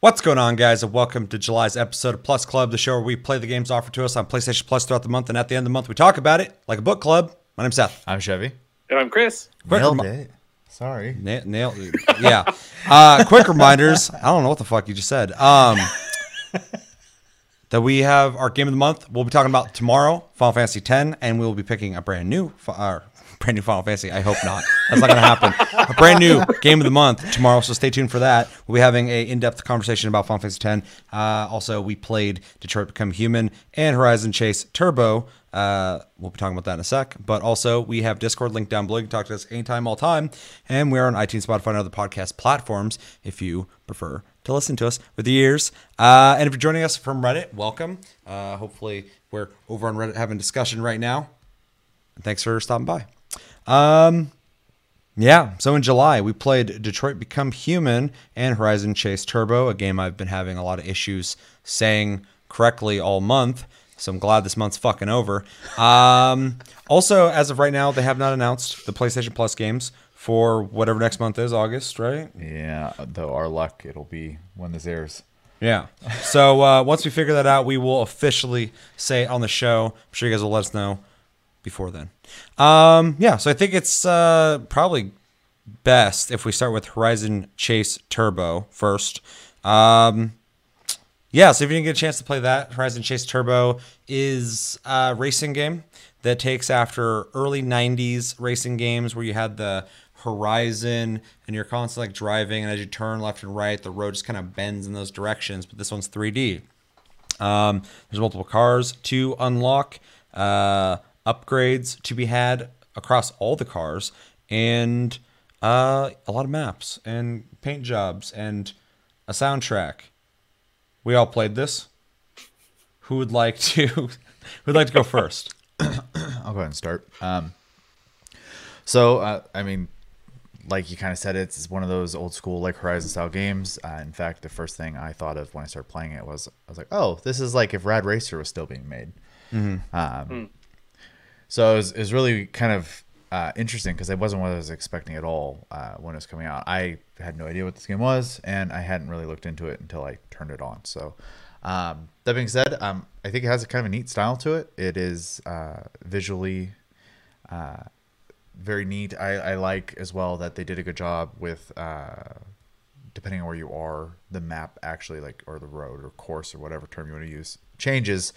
What's going on, guys, and welcome to July's episode of Plus Club, the show where we play the games offered to us on PlayStation Plus throughout the month, and at the end of the month, we talk about it like a book club. My name's Seth. I'm Chevy. And I'm Chris. Quick Nailed remi- it. Sorry. Na- nail, yeah. Uh, quick reminders. I don't know what the fuck you just said. Um, that we have our game of the month. We'll be talking about tomorrow, Final Fantasy X, and we will be picking a brand new, fi- uh, brand new Final Fantasy. I hope not. That's not going to happen. A brand new game of the month tomorrow. So stay tuned for that. We'll be having a in-depth conversation about Final Fantasy X. Uh, also, we played Detroit Become Human and Horizon Chase Turbo. Uh, we'll be talking about that in a sec. But also, we have Discord link down below. You can talk to us anytime, all time. And we're on iTunes, Spotify, and other podcast platforms if you prefer to listen to us with the ears. Uh, and if you're joining us from Reddit, welcome. Uh, hopefully, we're over on Reddit having discussion right now. Thanks for stopping by. Um, yeah, so in July, we played Detroit Become Human and Horizon Chase Turbo, a game I've been having a lot of issues saying correctly all month. So I'm glad this month's fucking over. Um, also, as of right now, they have not announced the PlayStation Plus games for whatever next month is, August, right? Yeah, though our luck, it'll be when this airs. Yeah. So uh, once we figure that out, we will officially say it on the show. I'm sure you guys will let us know before then. Um, yeah. So I think it's uh, probably best if we start with Horizon Chase Turbo first. Um, yeah. So if you didn't get a chance to play that, Horizon Chase Turbo is a racing game that takes after early 90s racing games where you had the horizon and you're constantly like driving and as you turn left and right the road just kind of bends in those directions but this one's 3d um, there's multiple cars to unlock uh, upgrades to be had across all the cars and uh, a lot of maps and paint jobs and a soundtrack we all played this who would like to who would like to go first I'll go ahead and start. Um, so, uh, I mean, like you kind of said, it's, it's one of those old school like Horizon style games. Uh, in fact, the first thing I thought of when I started playing it was I was like, oh, this is like if Rad Racer was still being made. Um, So it was, it was really kind of uh, interesting because it wasn't what I was expecting at all uh, when it was coming out. I had no idea what this game was, and I hadn't really looked into it until I turned it on. So um, that being said, um, I think it has a kind of a neat style to it. It is uh, visually uh, very neat. I, I like as well that they did a good job with uh, depending on where you are, the map actually like or the road or course or whatever term you want to use changes.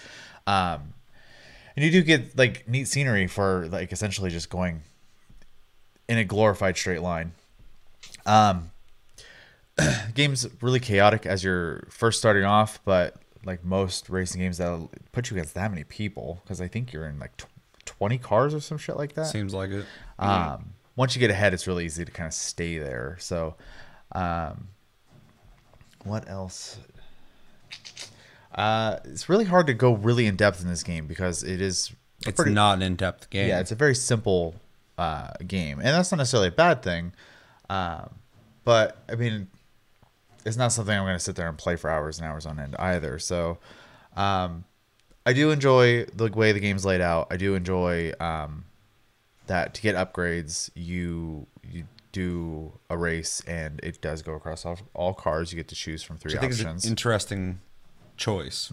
Um, and you do get like neat scenery for like essentially just going in a glorified straight line. Um, game's really chaotic as you're first starting off, but like most racing games, that'll put you against that many people because I think you're in like tw- 20 cars or some shit like that. seems like it Um, once you get ahead, it's really easy to kind of stay there. So, um, what else? Uh, it's really hard to go really in depth in this game because it is. It's pretty- not an in-depth game yeah, it's a very simple uh, game, and that's not necessarily a bad thing. Um, but I mean, it's not something I'm going to sit there and play for hours and hours on end either. So, um, I do enjoy the way the game's laid out. I do enjoy um, that to get upgrades, you you do a race, and it does go across all, all cars. You get to choose from three Which I think options. an interesting choice.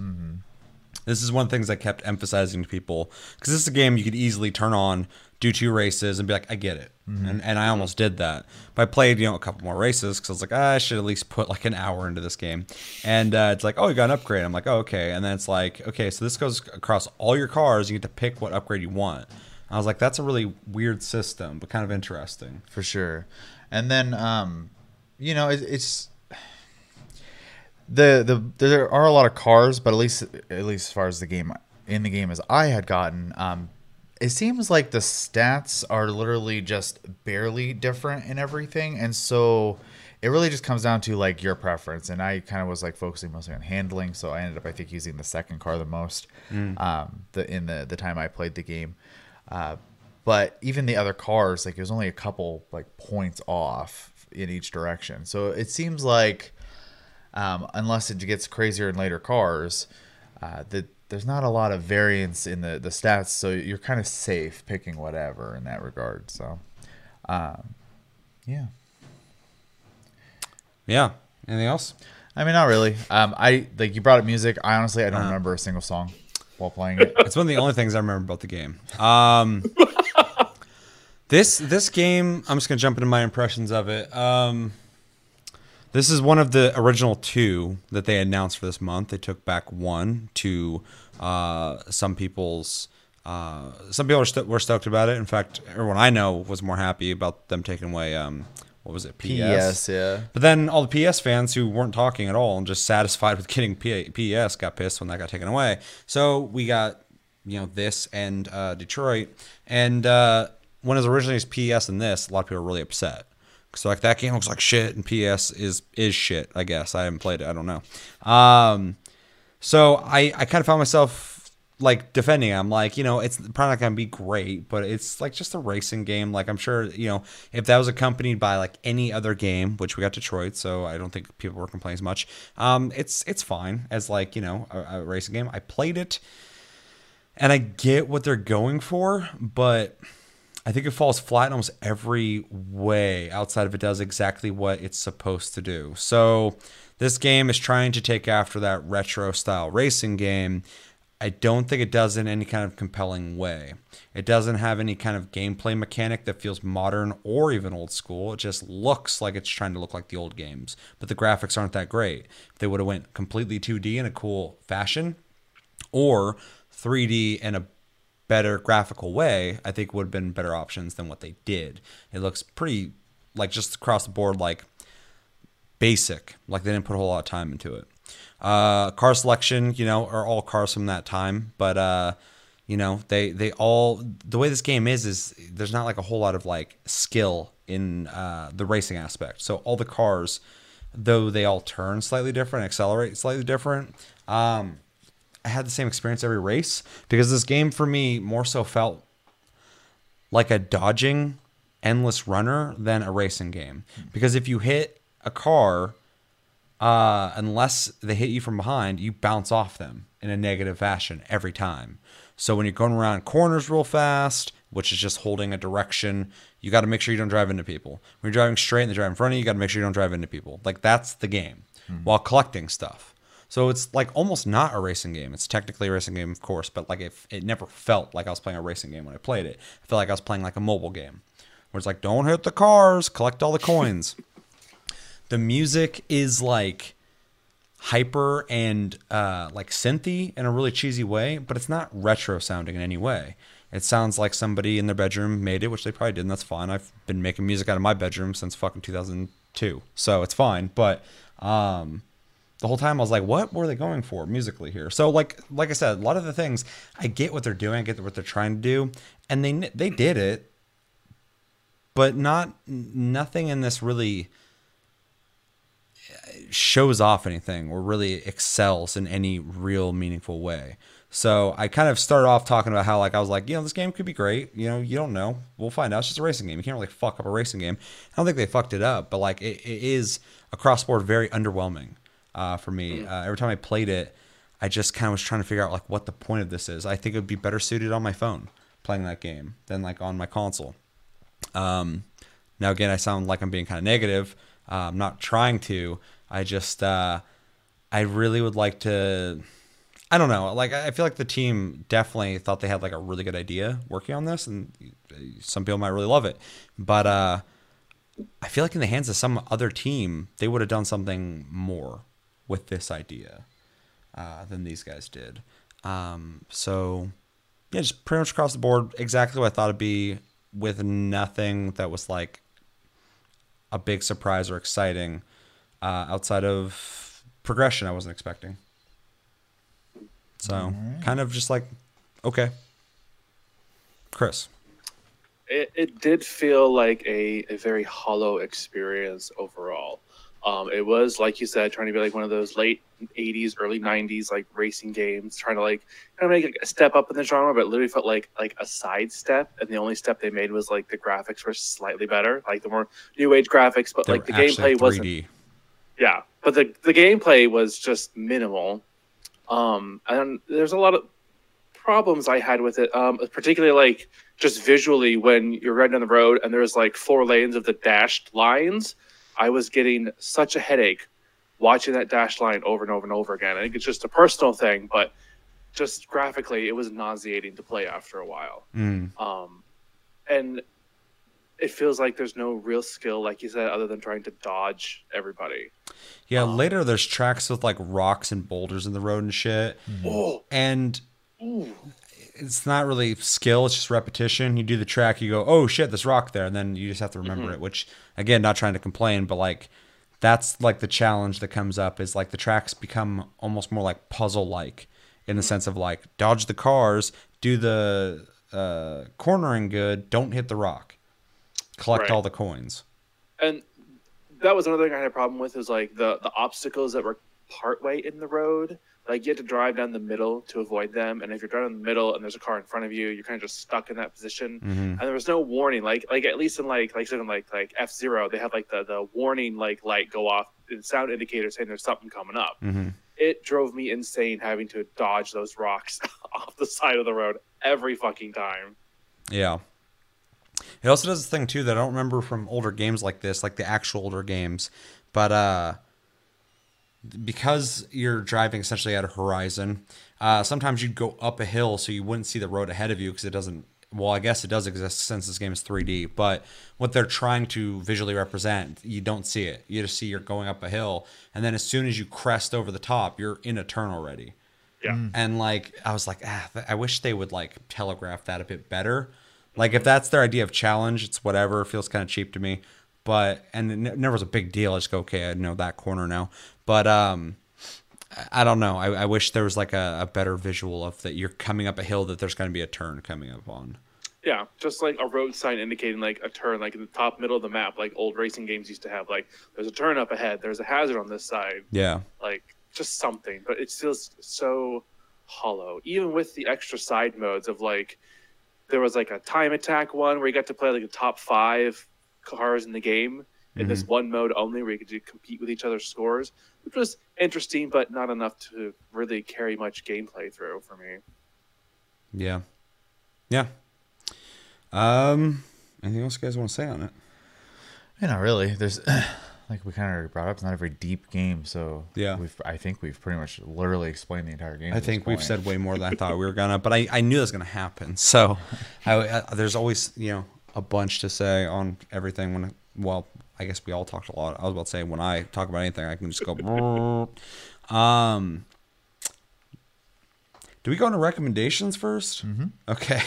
This is one of the things I kept emphasizing to people because this is a game you could easily turn on, do two races, and be like, I get it. And, and I almost did that. But I played, you know, a couple more races because I was like, ah, I should at least put like an hour into this game. And uh, it's like, oh, you got an upgrade. I'm like, oh, okay. And then it's like, okay, so this goes across all your cars. You get to pick what upgrade you want. I was like, that's a really weird system, but kind of interesting. for sure. And then, um, you know, it, it's the the there are a lot of cars, but at least at least as far as the game in the game as I had gotten, um, it seems like the stats are literally just barely different in everything, and so it really just comes down to like your preference. And I kind of was like focusing mostly on handling, so I ended up I think using the second car the most, um, the in the the time I played the game. Uh, but even the other cars, like it was only a couple like points off in each direction. So it seems like um, unless it gets crazier in later cars, uh, that there's not a lot of variance in the the stats. So you're kind of safe picking whatever in that regard. So, um, yeah. Yeah. Anything else? I mean, not really. Um, I like you brought up music. I honestly I don't remember a single song while playing it. It's one of the only things I remember about the game. Um, this this game, I'm just gonna jump into my impressions of it. Um, this is one of the original two that they announced for this month. They took back one to uh, some people's. Uh, some people were, st- were stoked about it. In fact, everyone I know was more happy about them taking away. Um, what was it? PES. PES, yeah. But then all the PES fans who weren't talking at all and just satisfied with getting P- PES got pissed when that got taken away. So we got, you know, this and uh, Detroit. And uh, when it was originally PES and this, a lot of people were really upset. So like that game looks like shit, and PES is is shit. I guess I haven't played it. I don't know. Um, so I I kind of found myself like defending. I'm like, you know, it's probably not gonna be great, but it's like just a racing game. Like I'm sure, you know, if that was accompanied by like any other game, which we got Detroit, so I don't think people were complaining as much. Um, it's it's fine as like you know a, a racing game. I played it, and I get what they're going for, but. I think it falls flat in almost every way outside of it does exactly what it's supposed to do. So, this game is trying to take after that retro style racing game. I don't think it does in any kind of compelling way. It doesn't have any kind of gameplay mechanic that feels modern or even old school. It just looks like it's trying to look like the old games, but the graphics aren't that great. If they would have went completely 2D in a cool fashion or 3D in a better graphical way, I think would have been better options than what they did. It looks pretty like just across the board like basic, like they didn't put a whole lot of time into it. Uh, car selection, you know, are all cars from that time, but uh, you know, they they all the way this game is is there's not like a whole lot of like skill in uh, the racing aspect. So all the cars, though they all turn slightly different, accelerate slightly different. Um, I had the same experience every race because this game for me more so felt like a dodging endless runner than a racing game. Because if you hit a car, uh, unless they hit you from behind, you bounce off them in a negative fashion every time. So when you're going around corners real fast, which is just holding a direction, you got to make sure you don't drive into people. When you're driving straight and they drive in front of you, you got to make sure you don't drive into people. Like that's the game while collecting stuff. So it's like almost not a racing game. It's technically a racing game, of course, but like if it never felt like I was playing a racing game when I played it. I felt like I was playing like a mobile game, where it's like don't hit the cars, collect all the coins. the music is like hyper and uh, like synthy in a really cheesy way, but it's not retro sounding in any way. It sounds like somebody in their bedroom made it, which they probably did, and that's fine. I've been making music out of my bedroom since fucking 2002, so it's fine. But um, the whole time I was like, what were they going for musically here? So like like I said, a lot of the things I get what they're doing, I get what they're trying to do, and they they did it, but not nothing in this really uh, shows off anything or really excels in any real meaningful way. So I kind of started off talking about how like I was like, you know, this game could be great. You know, you don't know. We'll find out. It's just a racing game. You can't really fuck up a racing game. I don't think they fucked it up, but like it, it is across board very underwhelming uh, for me. Uh, every time I played it, I just kind of was trying to figure out like what the point of this is. I think it would be better suited on my phone playing that game than like on my console. Um, now again, I sound like I'm being kind of negative. Uh, I'm not trying to. I just uh, I really would like to. I don't know. Like I feel like the team definitely thought they had like a really good idea working on this, and some people might really love it. But uh, I feel like in the hands of some other team, they would have done something more with this idea uh, than these guys did. Um, so yeah, just pretty much across the board, exactly what I thought it'd be, with nothing that was like a big surprise or exciting uh, outside of progression I wasn't expecting. So kind of just like, okay, Chris. it, it did feel like a, a very hollow experience overall. Um, it was like you said, trying to be like one of those late '80s, early '90s like racing games, trying to like kind of make a step up in the genre, but it literally felt like like a side step, and the only step they made was like the graphics were slightly better, like the more new age graphics, but They like the gameplay wasn't yeah, but the the gameplay was just minimal. Um, and there's a lot of problems I had with it, um, particularly like just visually when you're riding on the road and there's like four lanes of the dashed lines. I was getting such a headache watching that dash line over and over and over again. I think it's just a personal thing, but just graphically, it was nauseating to play after a while. Mm. Um, and it feels like there's no real skill, like you said, other than trying to dodge everybody. Yeah, Um, later there's tracks with like rocks and boulders in the road and shit. Oh, And ooh. It's not really skill, it's just repetition. You do the track, you go, oh shit, this rock there. And then you just have to remember it, which, again, not trying to complain, but like that's like the challenge that comes up is like the tracks become almost more like puzzle like in the sense of like dodge the cars, do the uh, cornering good, don't hit the rock, collect Right. all the coins. and that was another thing I had a problem with is like the the obstacles that were partway in the road. Like you had to drive down the middle to avoid them, and if you're driving in the middle and there's a car in front of you, you're kind of just stuck in that position. Mhm. And there was no warning, like like at least in like like like like F Zero, they have like the the warning like light go off, the sound indicator saying there's something coming up. Mhm. It drove me insane having to dodge those rocks off the side of the road every fucking time. Yeah. It also does this thing too that I don't remember from older games like this, like the actual older games, but uh, because you're driving essentially at a horizon, uh, sometimes you'd go up a hill so you wouldn't see the road ahead of you because it doesn't. Well, I guess it does exist since this game is 3D, but what they're trying to visually represent, you don't see it. You just see you're going up a hill, and then as soon as you crest over the top, you're in a turn already. Yeah. And like I was like, ah, I wish they would like telegraph that a bit better. Like if that's their idea of challenge, it's whatever. It feels kind of cheap to me. But and it never was a big deal. I just go, okay, I know that corner now. But um, I- don't know. I, I wish there was like a, a better visual of that you're coming up a hill that there's going to be a turn coming up on. Yeah, just like a road sign indicating like a turn, like in the top middle of the map, like old racing games used to have. Like, there's a turn up ahead, there's a hazard on this side, Yeah. like just something. But it feels so hollow, even with the extra side modes of like, there was like a time attack one where you got to play like the top five cars in the game in this one mode only, where you could do, compete with each other's scores, which was interesting, but not enough to really carry much gameplay through for me. Yeah. Yeah. Um. Anything else you guys want to say on it? Yeah, not really. There's like we kind of already brought up. It's not a very deep game, so Yeah. We've I think we've pretty much literally explained the entire game. I think we've said way more than I thought we were gonna, but I, I knew that was gonna happen. So I, I, there's always you know a bunch to say on everything. When well, I guess we all talked a lot. I was about to say when I talk about anything, I can just go. um, do we go into recommendations 1st Mm-hmm. Okay,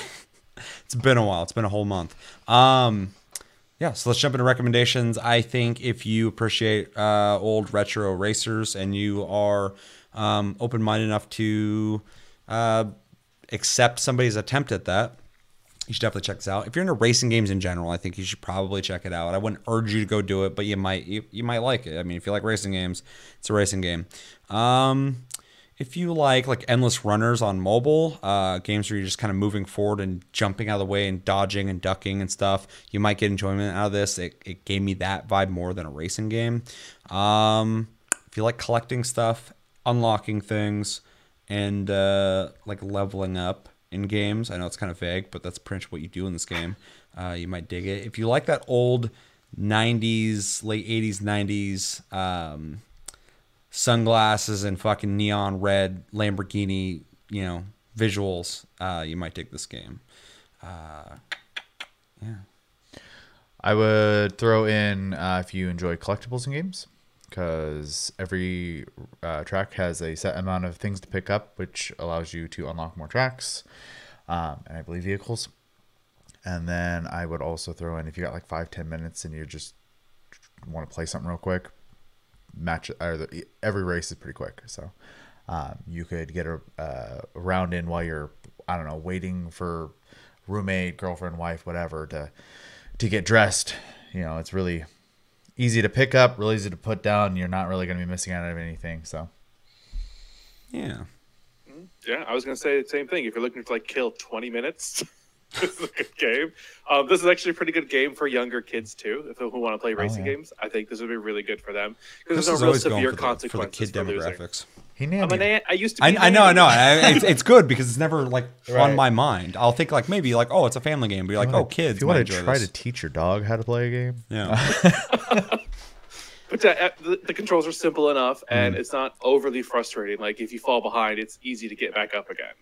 it's been a while. It's been a whole month. Um, yeah, so let's jump into recommendations. I think if you appreciate uh, old retro racers and you are um, open minded enough to uh, accept somebody's attempt at that, you should definitely check this out. If you're into racing games in general, I think you should probably check it out. I wouldn't urge you to go do it, but you might you, you might like it. I mean, if you like racing games, it's a racing game. Um, if you like like endless runners on mobile, uh, games where you're just kind of moving forward and jumping out of the way and dodging and ducking and stuff, you might get enjoyment out of this. It, it gave me that vibe more than a racing game. Um, if you like collecting stuff, unlocking things, and uh, like leveling up in games, I know it's kind of vague, but that's pretty much what you do in this game. Uh, you might dig it. If you like that old 90s, late 80s, 90s, um, sunglasses and fucking neon red Lamborghini, you know, visuals, uh, you might dig this game. Uh, yeah. I would throw in uh, if you enjoy collectibles in games, because every uh, track has a set amount of things to pick up, which allows you to unlock more tracks, um, and I believe vehicles. And then I would also throw in if you got like five ten minutes and you just want to play something real quick, match or the, every race is pretty quick, so um, you could get a uh, round in while you're I don't know waiting for roommate, girlfriend, wife, whatever to to get dressed. You know, it's really easy to pick up, really easy to put down. You're not really going to be missing out on anything. So Yeah. Yeah, I was gonna say the same thing. If you're looking to like kill 20 minutes, this is a good game. Um, this is actually a pretty good game for younger kids too, if who want to play racing yeah. games. I think this would be really good for them because Chris there's is no real always going severe for the, for the kid for losing. Demographics. he I'm an it. ant. I used to. I, an I know, I know. I, it's, it's good because it's never like on my mind. I'll think like maybe like oh it's a family game, but you're like oh kids If you want to try this. to teach your dog how to play a game, yeah. but uh, the, the controls are simple enough, Mm. and it's not overly frustrating. Like if you fall behind, it's easy to get back up again.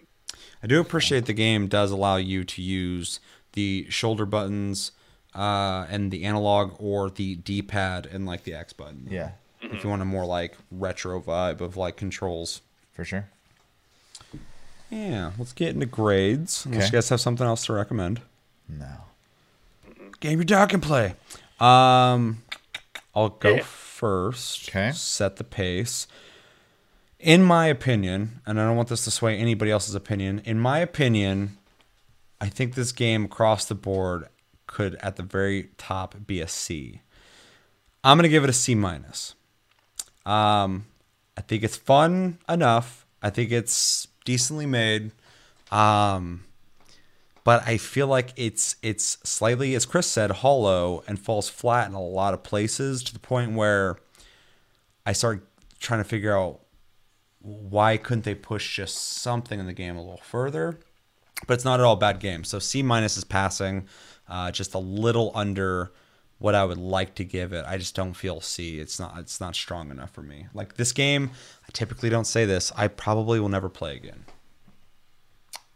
I do appreciate the game does allow you to use the shoulder buttons uh, and the analog or the D-pad and like the X button. Yeah, If you want a more like retro vibe of like controls. for sure. Yeah, let's get into grades. Unless Okay. you guys have something else to recommend. No. Game your dog can play. Um, I'll go Yeah. first. Okay. Set the pace. In my opinion, and I don't want this to sway anybody else's opinion. In my opinion, I think this game across the board could, at the very top, be a C. I'm gonna give it a C minus. Um, I think it's fun enough. I think it's decently made. Um, but I feel like it's it's slightly, as Chris said, hollow and falls flat in a lot of places to the point where I start trying to figure out why couldn't they push just something in the game a little further. But it's not at all a bad game. So C minus is passing, uh, just a little under what I would like to give it. I just don't feel C. It's not it's not strong enough for me. Like this game, I typically don't say this. I probably will never play again.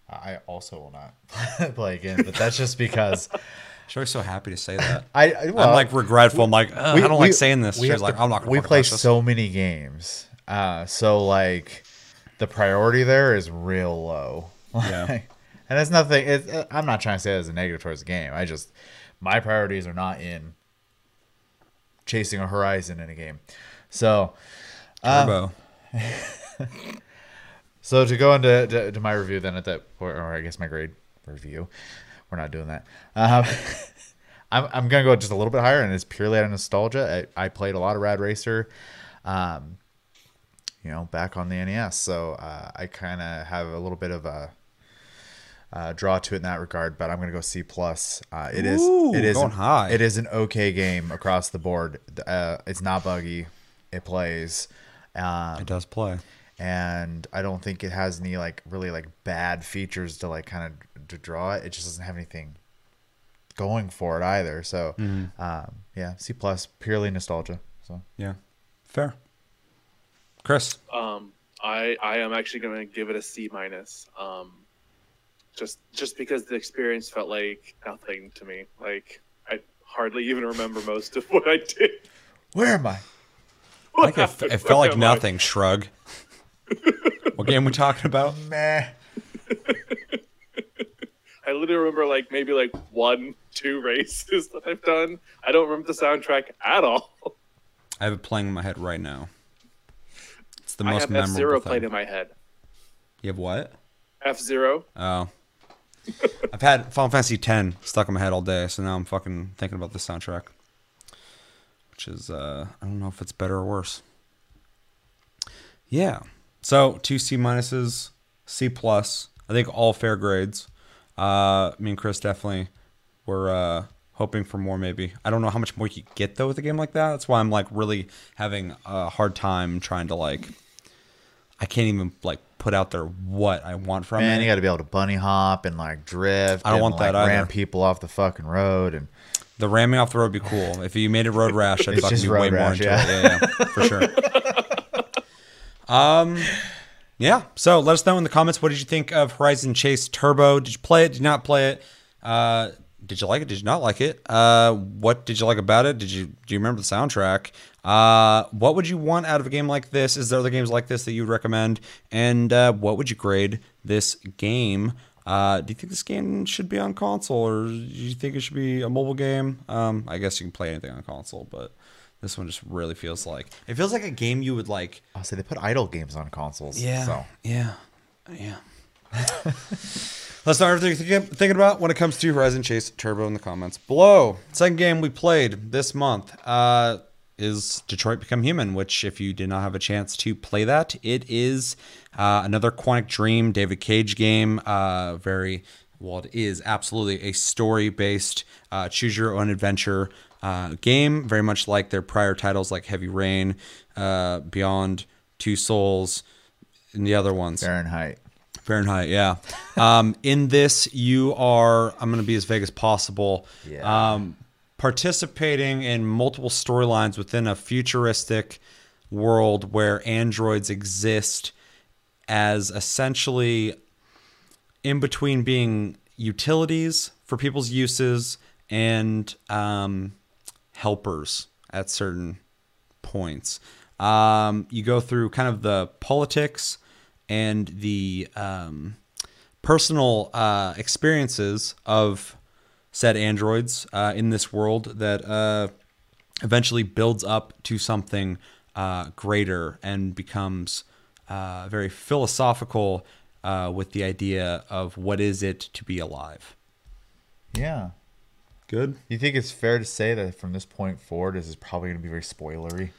I also will not play again, but that's just because always so happy to say that. I, well, I'm like regretful. I'm like, "Ugh, I don't like saying this. we like, to- I'm not. We play touch this." so many games, uh, so like the priority there is real low. Yeah. and it's nothing. It's, uh, I'm not trying to say it as a negative towards the game. I just my priorities are not in chasing a horizon in a game. So Turbo. So to go into to, to my review then at that point, or I guess my grade review, we're not doing that. Um, I'm I'm gonna go just a little bit higher, and it's purely out of nostalgia. I, I played a lot of Rad Racer, um, you know, back on the NES, so uh, I kind of have a little bit of a uh, draw to it in that regard. But I'm gonna go C plus. Uh, it is Ooh, it is going an- high. It is an okay game across the board. Uh, it's not buggy. It plays. Um, It does play. and I don't think it has any like really like bad features to like kind of to draw it. It just doesn't have anything going for it either. So, Mm-hmm. um, yeah, C plus, purely nostalgia. So, Yeah. Fair. Chris. Um, I I am actually going to give it a C minus. Um, just just because the experience felt like nothing to me. Like I hardly even remember most of what I did. where am I? I think it, happened? it felt like Where am I? nothing. Shrug. what game we talking about? Meh. I literally remember like maybe like one, two races that I've done. I don't remember the soundtrack at all. I have it playing in my head right now. It's the most I most have F Zero thing. played in my head. You have what? F Zero. Oh. I've had Final Fantasy X stuck in my head all day, so now I'm fucking thinking about the soundtrack. Which is uh I don't know if it's better or worse. Yeah. So two C minuses, C plus. I think all fair grades. Uh me and Chris definitely were uh hoping for more maybe. I don't know how much more you get though with a game like that. That's why I'm like really having a hard time trying to like I can't even like put out there what I want from Man, it. you got to be able to bunny hop and like drift. I don't and, want that like, ram people off the fucking road and The ramming off the road would be cool. If you made it road rash, I'd fucking be way more into yeah. it. Yeah, yeah, for sure. um, yeah. So let us know in the comments what did you think of Horizon Chase Turbo? Did you play it? Did you not play it? Uh, did you like it? Did you not like it? Uh, what did you like about it? Did you do you remember the soundtrack? Uh, what would you want out of a game like this? Is there other games like this that you would recommend? And uh, what would you grade this game? Uh, do you think this game should be on console, or do you think it should be a mobile game? Um, I guess you can play anything on console, but this one just really feels like it feels like a game you would like. I'll say they put idle games on consoles. Yeah. So yeah, yeah. Let's know everything you're thinking, thinking about when it comes to Horizon Chase Turbo in the comments below. Second game we played this month uh, is Detroit Become Human, which, if you did not have a chance to play that, it is uh, another Quantic Dream David Cage game. Uh, very well, it is absolutely a story based uh, choose your own adventure uh, game, very much like their prior titles like Heavy Rain, uh, Beyond Two Souls, and the other ones. Fahrenheit. Fahrenheit, yeah. Um, in this, you are. I'm going to be as vague as possible. Yeah. Um, participating in multiple storylines within a futuristic world where androids exist as essentially in between being utilities for people's uses and um, helpers at certain points. Um, you go through kind of the politics and the um, personal uh, experiences of said androids uh, in this world that uh, eventually builds up to something uh, greater and becomes uh, very philosophical uh, with the idea of what is it to be alive. Yeah. Good. You think it's fair to say that from this point forward, this is probably going to be very spoilery?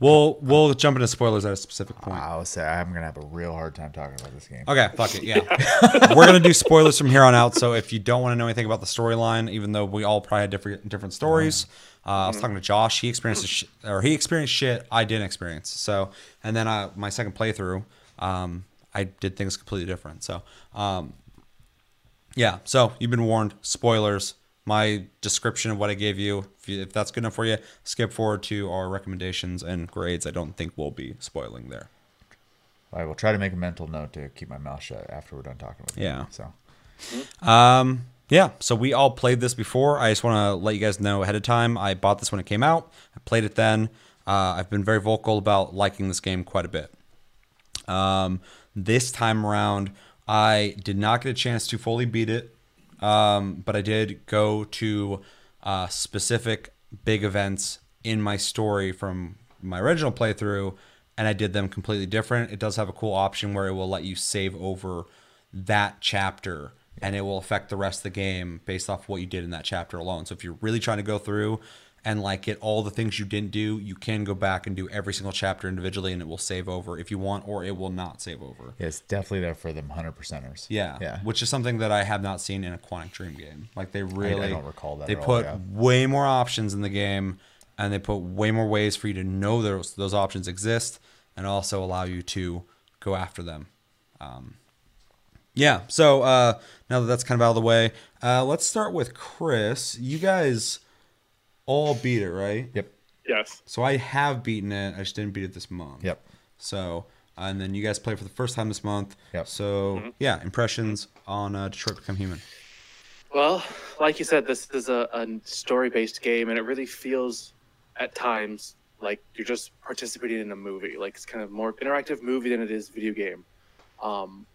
We'll we'll jump into spoilers at a specific point. I would say I'm going to have a real hard time talking about this game. Okay, fuck it. Yeah. We're going to do spoilers from here on out. So if you don't want to know anything about the storyline, even though we all probably had different different stories, uh, I was talking to Josh. He experienced sh- or he experienced shit I didn't experience. So and then uh, my second playthrough, um, I did things completely different. So um, yeah. So you've been warned. Spoilers. My description of what I gave you. If, you, if that's good enough for you, skip forward to our recommendations and grades. I don't think we'll be spoiling there. I will try to make a mental note to keep my mouth shut after we're done talking with you. Yeah. So Um, yeah, so we all played this before. I just want to let you guys know ahead of time. I bought this when it came out. I played it then. Uh, I've been very vocal about liking this game quite a bit. Um, this time around, I did not get a chance to fully beat it, um, but I did go to uh, specific big events in my story from my original playthrough, and I did them completely different. It does have a cool option where it will let you save over that chapter and it will affect the rest of the game based off what you did in that chapter alone. So if you're really trying to go through and like get all the things you didn't do, you can go back and do every single chapter individually and it will save over if you want or it will not save over. yeah, it's definitely there for them hundred percenters. Yeah. Yeah. Which is something that I have not seen in a Quantic Dream game. Like they really don't recall that They at all, put yeah. way more options in the game and they put way more ways for you to know those those options exist and also allow you to go after them. Um, yeah. So uh, now that that's kind of out of the way, uh, let's start with Chris. You guys all beat it, right? Yep. Yes. So I have beaten it. I just didn't beat it this month. Yep. So, and then you guys play for the first time this month. Yep. So, yeah, impressions on uh, Detroit Become Human. Well, like you said, this is a, a story-based game, and it really feels, at times, like you're just participating in a movie. Like it's kind of more interactive movie than it is video game. Um,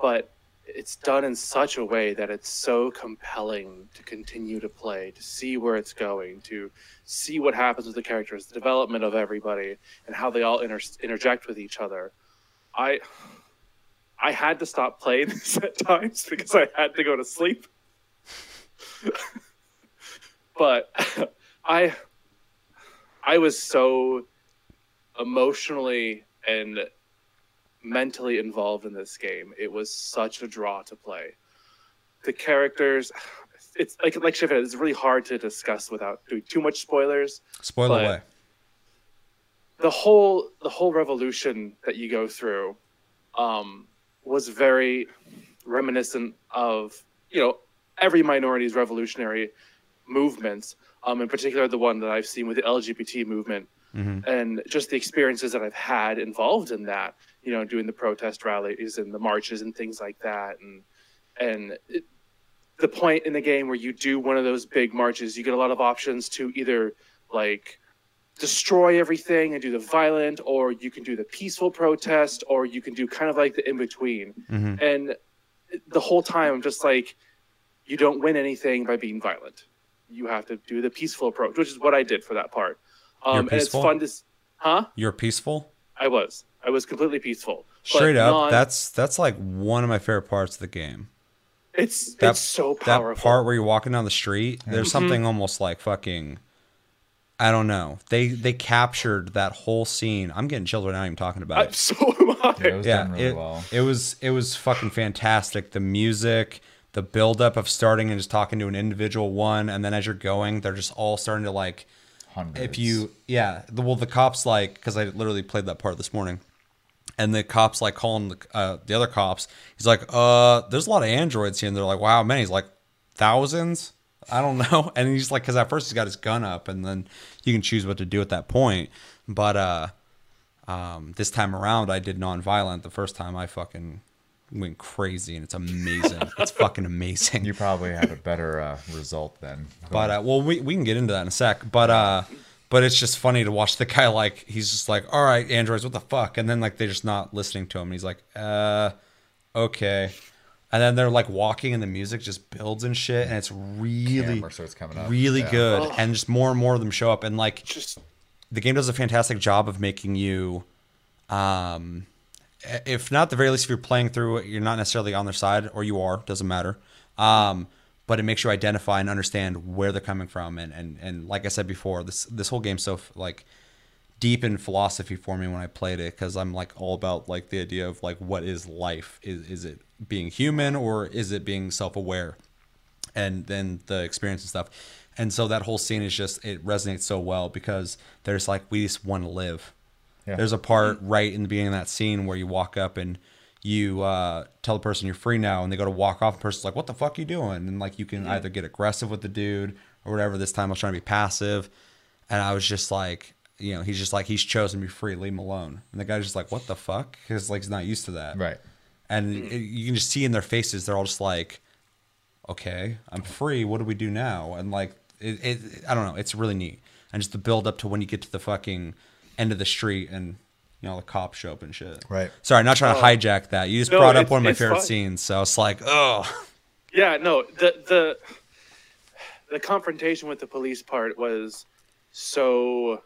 but it's done in such a way that it's so compelling to continue to play, to see where it's going, to see what happens with the characters, the development of everybody, and how they all inter- interject with each other. I I had to stop playing this at times because I had to go to sleep. but I I was so emotionally and mentally involved in this game. It was such a draw to play. The characters it's like like Shiv it's really hard to discuss without doing too much spoilers. Spoil But- away. The whole the whole revolution that you go through um, was very reminiscent of you know every minority's revolutionary movements, um, in particular the one that I've seen with the LGBT movement, Mhm. and just the experiences that I've had involved in that. You know, doing the protest rallies and the marches and things like that, and and it, the point in the game where you do one of those big marches, you get a lot of options to either like destroy everything and do the violent, or you can do the peaceful protest, or you can do kind of like the in between. Mhm. And the whole time, I'm just like, you don't win anything by being violent. You have to do the peaceful approach, which is what I did for that part. Um, and it's fun to, huh? You're peaceful? I was, I was completely peaceful. Straight up, non- that's that's like one of my favorite parts of the game. it's That, it's so that powerful. part where you're walking down the street, there's mm-hmm. something almost like fucking I don't know. They they captured that whole scene. I'm getting chilled right now even talking about I'm it. so am I. Yeah, it was yeah, really it, well. it was it was fucking fantastic. The music, the buildup of starting and just talking to an individual one, and then as you're going, they're just all starting to like. Hundreds. If you, yeah, the, well, the cops like because I literally played that part this morning, and the cops like calling the uh, the other cops. He's like, "Uh, there's a lot of androids here," and they're like, "Wow, many." He's like, thousands. I don't know. And he's like, because at first he's got his gun up, and then you can choose what to do at that point. But uh, um, this time around, I did non-violent. The first time, I fucking went crazy, and it's amazing. it's fucking amazing. You probably have a better uh, result then. But uh, well, we, we can get into that in a sec. But uh, but it's just funny to watch the guy like he's just like, all right, androids, what the fuck? And then like they're just not listening to him. And he's like, uh, okay. And then they're like walking, and the music just builds and shit, and it's really, Camera starts coming up. really Yeah. good. And just more and more of them show up, and like Just the game does a fantastic job of making you um if not the very least if you're playing through it you're not necessarily on their side or you are doesn't matter um but it makes you identify and understand where they're coming from and and, and like i said before this this whole game's so like deep in philosophy for me when i played it because i'm like all about like the idea of like what is life is is it being human or is it being self-aware and then the experience and stuff. And so that whole scene is just it resonates so well because there's like we just want to live. Yeah. There's a part right in the beginning of that scene where you walk up and you uh, tell the person you're free now, and they go to walk off. The person's like, "What the fuck you doing?" And like you can either get aggressive with the dude or whatever. This time I was trying to be passive, and I was just like, you know, he's just like he's chosen to be free, leave him alone. And the guy's just like, "What the fuck?" Because like he's not used to that, Right. and it, you can just see in their faces they're all just like okay i'm free what do we do now and like it, it i don't know it's really neat and just the build up to when you get to the fucking end of the street and you know the cops show up and shit Right. sorry not trying to Oh. hijack that you just No, brought up one of my favorite fine. scenes so it's like oh yeah, no, the the the confrontation with the police part was so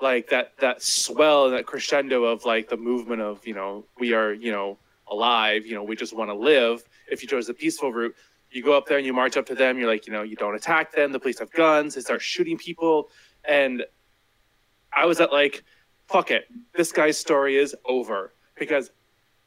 like that that swell and that crescendo of like the movement of you know we are you know alive you know we just want to live if you chose the peaceful route you go up there and you march up to them you're like you know you don't attack them the police have guns they start shooting people and i was at like fuck it. This guy's story is over. Because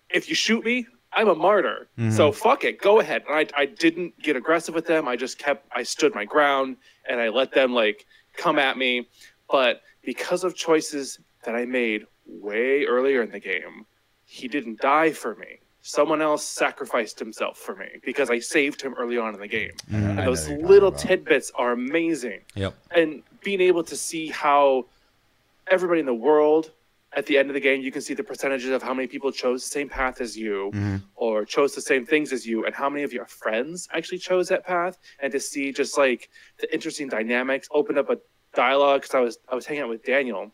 if you shoot me i'm a martyr. So fuck it. Go ahead. And I, I didn't get aggressive with them. I just kept i stood my ground and i let them like come at me. But because of choices that i made way earlier in the game he didn't die for me. Someone else sacrificed himself for me because i saved him early on in the game. I and those little tidbits are amazing. Yep. And being able to see how everybody in the world at the end of the game you can see the percentages of how many people chose the same path as you mm-hmm. or chose the same things as you and how many of your friends actually chose that path and to see just like the interesting dynamics. Open up a dialogue because i was i was hanging out with daniel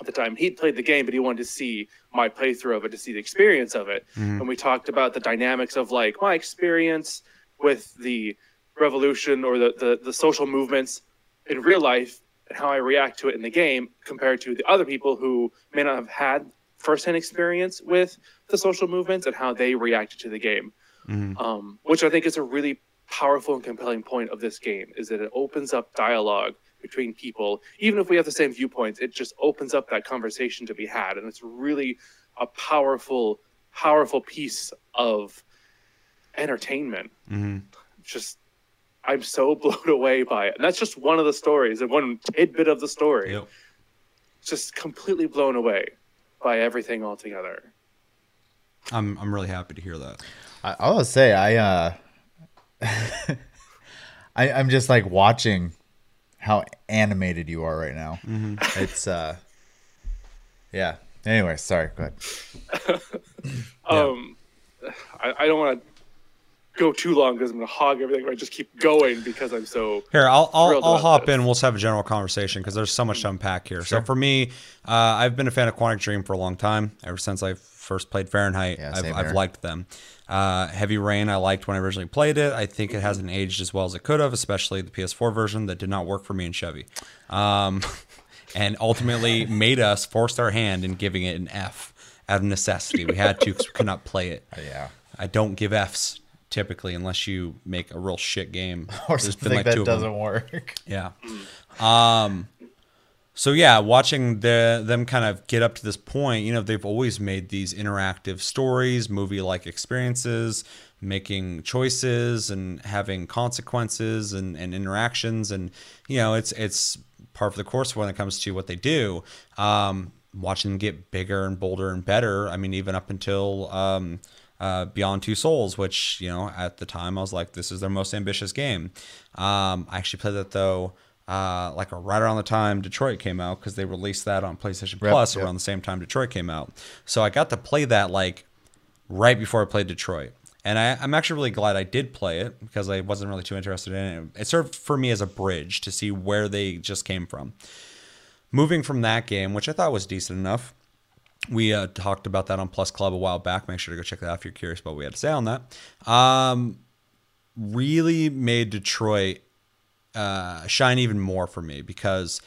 at the time. He'd played the game but he wanted to see my playthrough of it to see the experience of it. Mm-hmm. And we talked about the dynamics of like my experience with the revolution or the, the, the social movements in real life and how I react to it in the game compared to the other people who may not have had firsthand experience with the social movements and how they reacted to the game. Um, which I think is a really powerful and compelling point of this game is that it opens up dialogue between people. Even if we have the same viewpoints, it just opens up that conversation to be had. And it's really a powerful, powerful piece of entertainment. Just I'm so blown away by it. And that's just one of the stories and one tidbit of the story. yep Just completely blown away by everything altogether. i'm i'm really happy to hear that I, I will say I uh I, I'm just like watching how animated you are right now. It's uh yeah. Anyway, sorry, go ahead. Um, I, I don't want to go too long because I'm going to hog everything. But I just keep going because I'm so. Here, I'll I'll, I'll hop this. in. We'll just have a general conversation because there's so much to unpack here. So for me, uh, I've been a fan of Quantic Dream for a long time. Ever since I first played Fahrenheit, Yeah, I've, I've liked them. Uh, Heavy Rain, I liked when I originally played it. I think it hasn't aged as well as it could have, especially the PS4 version that did not work for me and Chevy. Um, and ultimately made us forced our hand in giving it an F out of necessity. We had to because we could not play it. Yeah. I don't give Fs typically unless you make a real shit game. Or There's something that two of them. doesn't work. Yeah. Um so yeah, watching the them kind of get up to this point, you know, they've always made these interactive stories, movie-like experiences, making choices and having consequences and, and interactions and you know, it's it's part of the course when it comes to what they do. Um watching them get bigger and bolder and better. I mean, even up until um uh, Beyond Two Souls, which you know at the time I was like, this is their most ambitious game. Um, I actually played that though. Uh, like right around the time Detroit came out because they released that on PlayStation Plus yep. around the same time Detroit came out. So I got to play that like right before I played Detroit. And I, I'm actually really glad I did play it because I wasn't really too interested in it. It served for me as a bridge to see where they just came from. Moving from that game, which I thought was decent enough, we uh, talked about that on Plus Club a while back. Make sure to go check that out if you're curious about what we had to say on that. Um, really made Detroit uh, shine even more for me because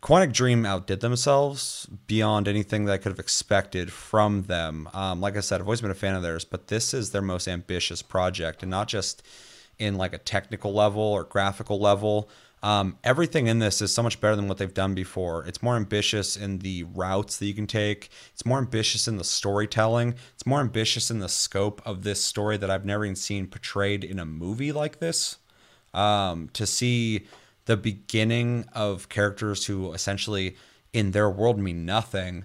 Quantic Dream outdid themselves beyond anything that I could have expected from them. Um, like I said, I've always been a fan of theirs, but this is their most ambitious project, and not just in like a technical level or graphical level. Um, everything in this is so much better than what they've done before. It's more ambitious in the routes that you can take. It's more ambitious in the storytelling. It's more ambitious in the scope of this story that I've never even seen portrayed in a movie like this. Um, to see the beginning of characters who essentially in their world mean nothing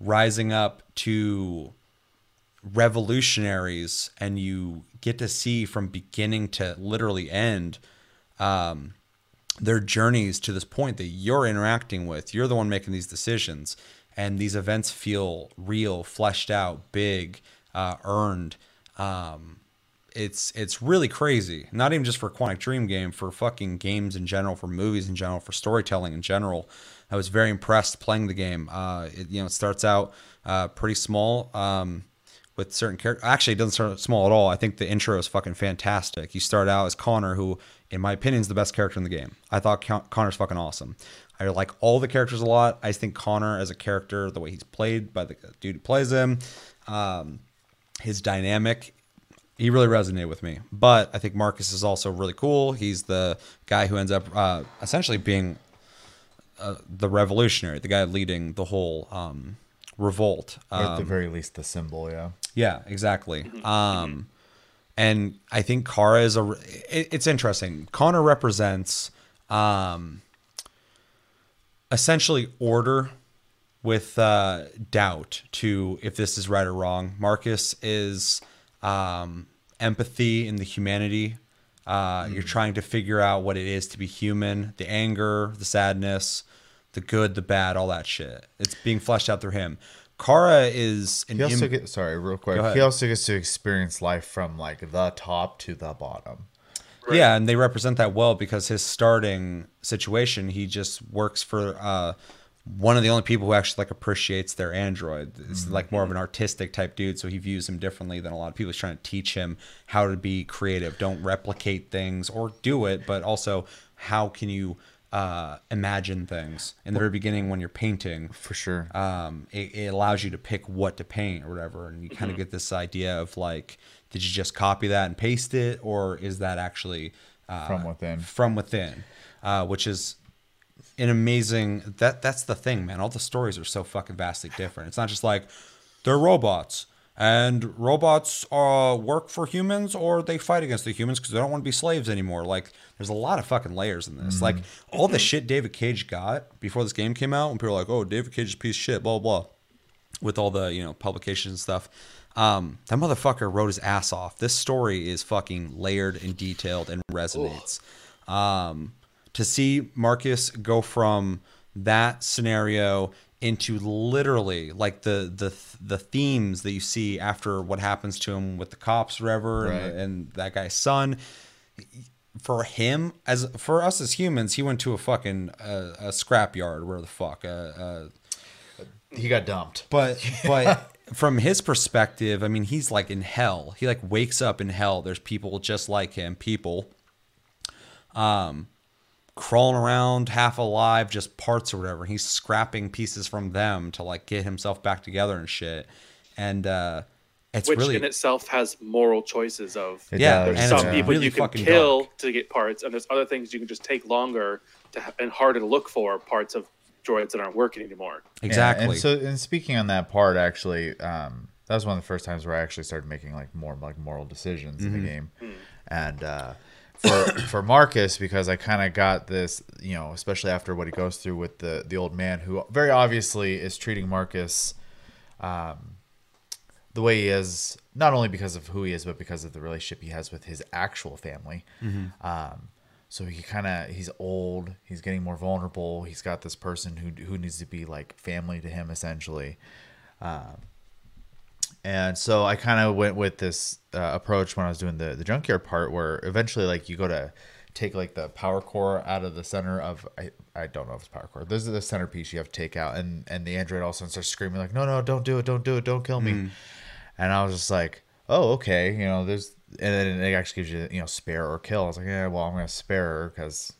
rising up to revolutionaries and you get to see from beginning to literally end um, their journeys to this point that you're interacting with you're the one making these decisions and these events feel real fleshed out big uh, earned um, it's it's really crazy. Not even just for Quantic Dream game, for fucking games in general, for movies in general, for storytelling in general. I was very impressed playing the game. Uh, it, you know, it starts out uh, pretty small um, with certain characters. Actually, it doesn't start small at all. I think the intro is fucking fantastic. You start out as Connor, who, in my opinion, is the best character in the game. I thought Con- Connor's fucking awesome. I like all the characters a lot. I think Connor as a character, the way he's played by the dude who plays him, um, his dynamic he really resonated with me. But I think Marcus is also really cool. He's the guy who ends up uh, essentially being uh, the revolutionary, the guy leading the whole um, revolt. Or at the Um, very least, the symbol. Yeah. yeah, exactly. Um, and I think Kara is a. It, it's interesting. Connor represents um, essentially order with uh, doubt to if this is right or wrong. Marcus is um, empathy in the humanity. Uh, You're trying to figure out what it is to be human, the anger, the sadness, the good, the bad, all that shit. It's being fleshed out through him. Kara is an He also im- get sorry, real quick. He also gets to experience life from like the top to the bottom. Right. Yeah, and they represent that well because his starting situation, he just works for uh, one of the only people who actually like appreciates their android. It's like more of an artistic type dude, so he views him differently than a lot of people. He's trying to teach him how to be creative. Don't replicate things or do it, but also how can you uh, imagine things in the very beginning when you're painting For sure. um, it, it allows you to pick what to paint or whatever, and you kind of get this idea of like, did you just copy that and paste it, or is that actually uh, From within. From within, uh, which is an amazing. That that's the thing, man. All the stories are so fucking vastly different. It's not just like they're robots. And robots uh, work for humans or they fight against the humans because they don't want to be slaves anymore. Like, there's a lot of fucking layers in this. Like, all the shit David Cage got before this game came out, when people were like, oh, David Cage is a piece of shit, blah, blah, blah, with all the, you know, publications and stuff. Um, that motherfucker wrote his ass off. This story is fucking layered and detailed and resonates. Um, to see Marcus go from that scenario into literally like the the the themes that you see after what happens to him with the cops, whatever, Right. and, and that guy's son. For him, as for us as humans, he went to a fucking uh, a scrapyard. where the fuck, uh, uh, he got dumped. but but from his perspective, I mean, he's like in hell. He like wakes up in hell. There's people just like him, people um crawling around half alive, just parts or whatever. He's scrapping pieces from them to like get himself back together and shit. And uh it's which really in itself has moral choices of It Yeah, does, and some it's people really you can kill dark. to get parts, and there's other things you can just take longer to ha- and harder to look for parts of droids that aren't working anymore. exactly. Yeah, and so, and speaking on that part, actually, um, that was one of the first times where I actually started making like more like moral decisions Mm-hmm. in the game, and uh, for for Marcus because I kind of got this, you know, especially after what he goes through with the the old man who very obviously is treating Marcus, um, the way he is, not only because of who he is, but because of the relationship he has with his actual family. Um, so he kind of he's old, he's getting more vulnerable. He's got this person who who needs to be like family to him essentially. And so I kind of went with this uh, approach when I was doing the the junkyard part, where eventually like you go to take like the power core out of the center of I, I don't know if it's power core. This is the centerpiece you have to take out, and and the android all of a sudden starts screaming like, no no don't do it don't do it don't kill me, and I was just like, oh okay you know there's and then it actually gives you you know spare or kill. I was like yeah well I'm gonna spare her because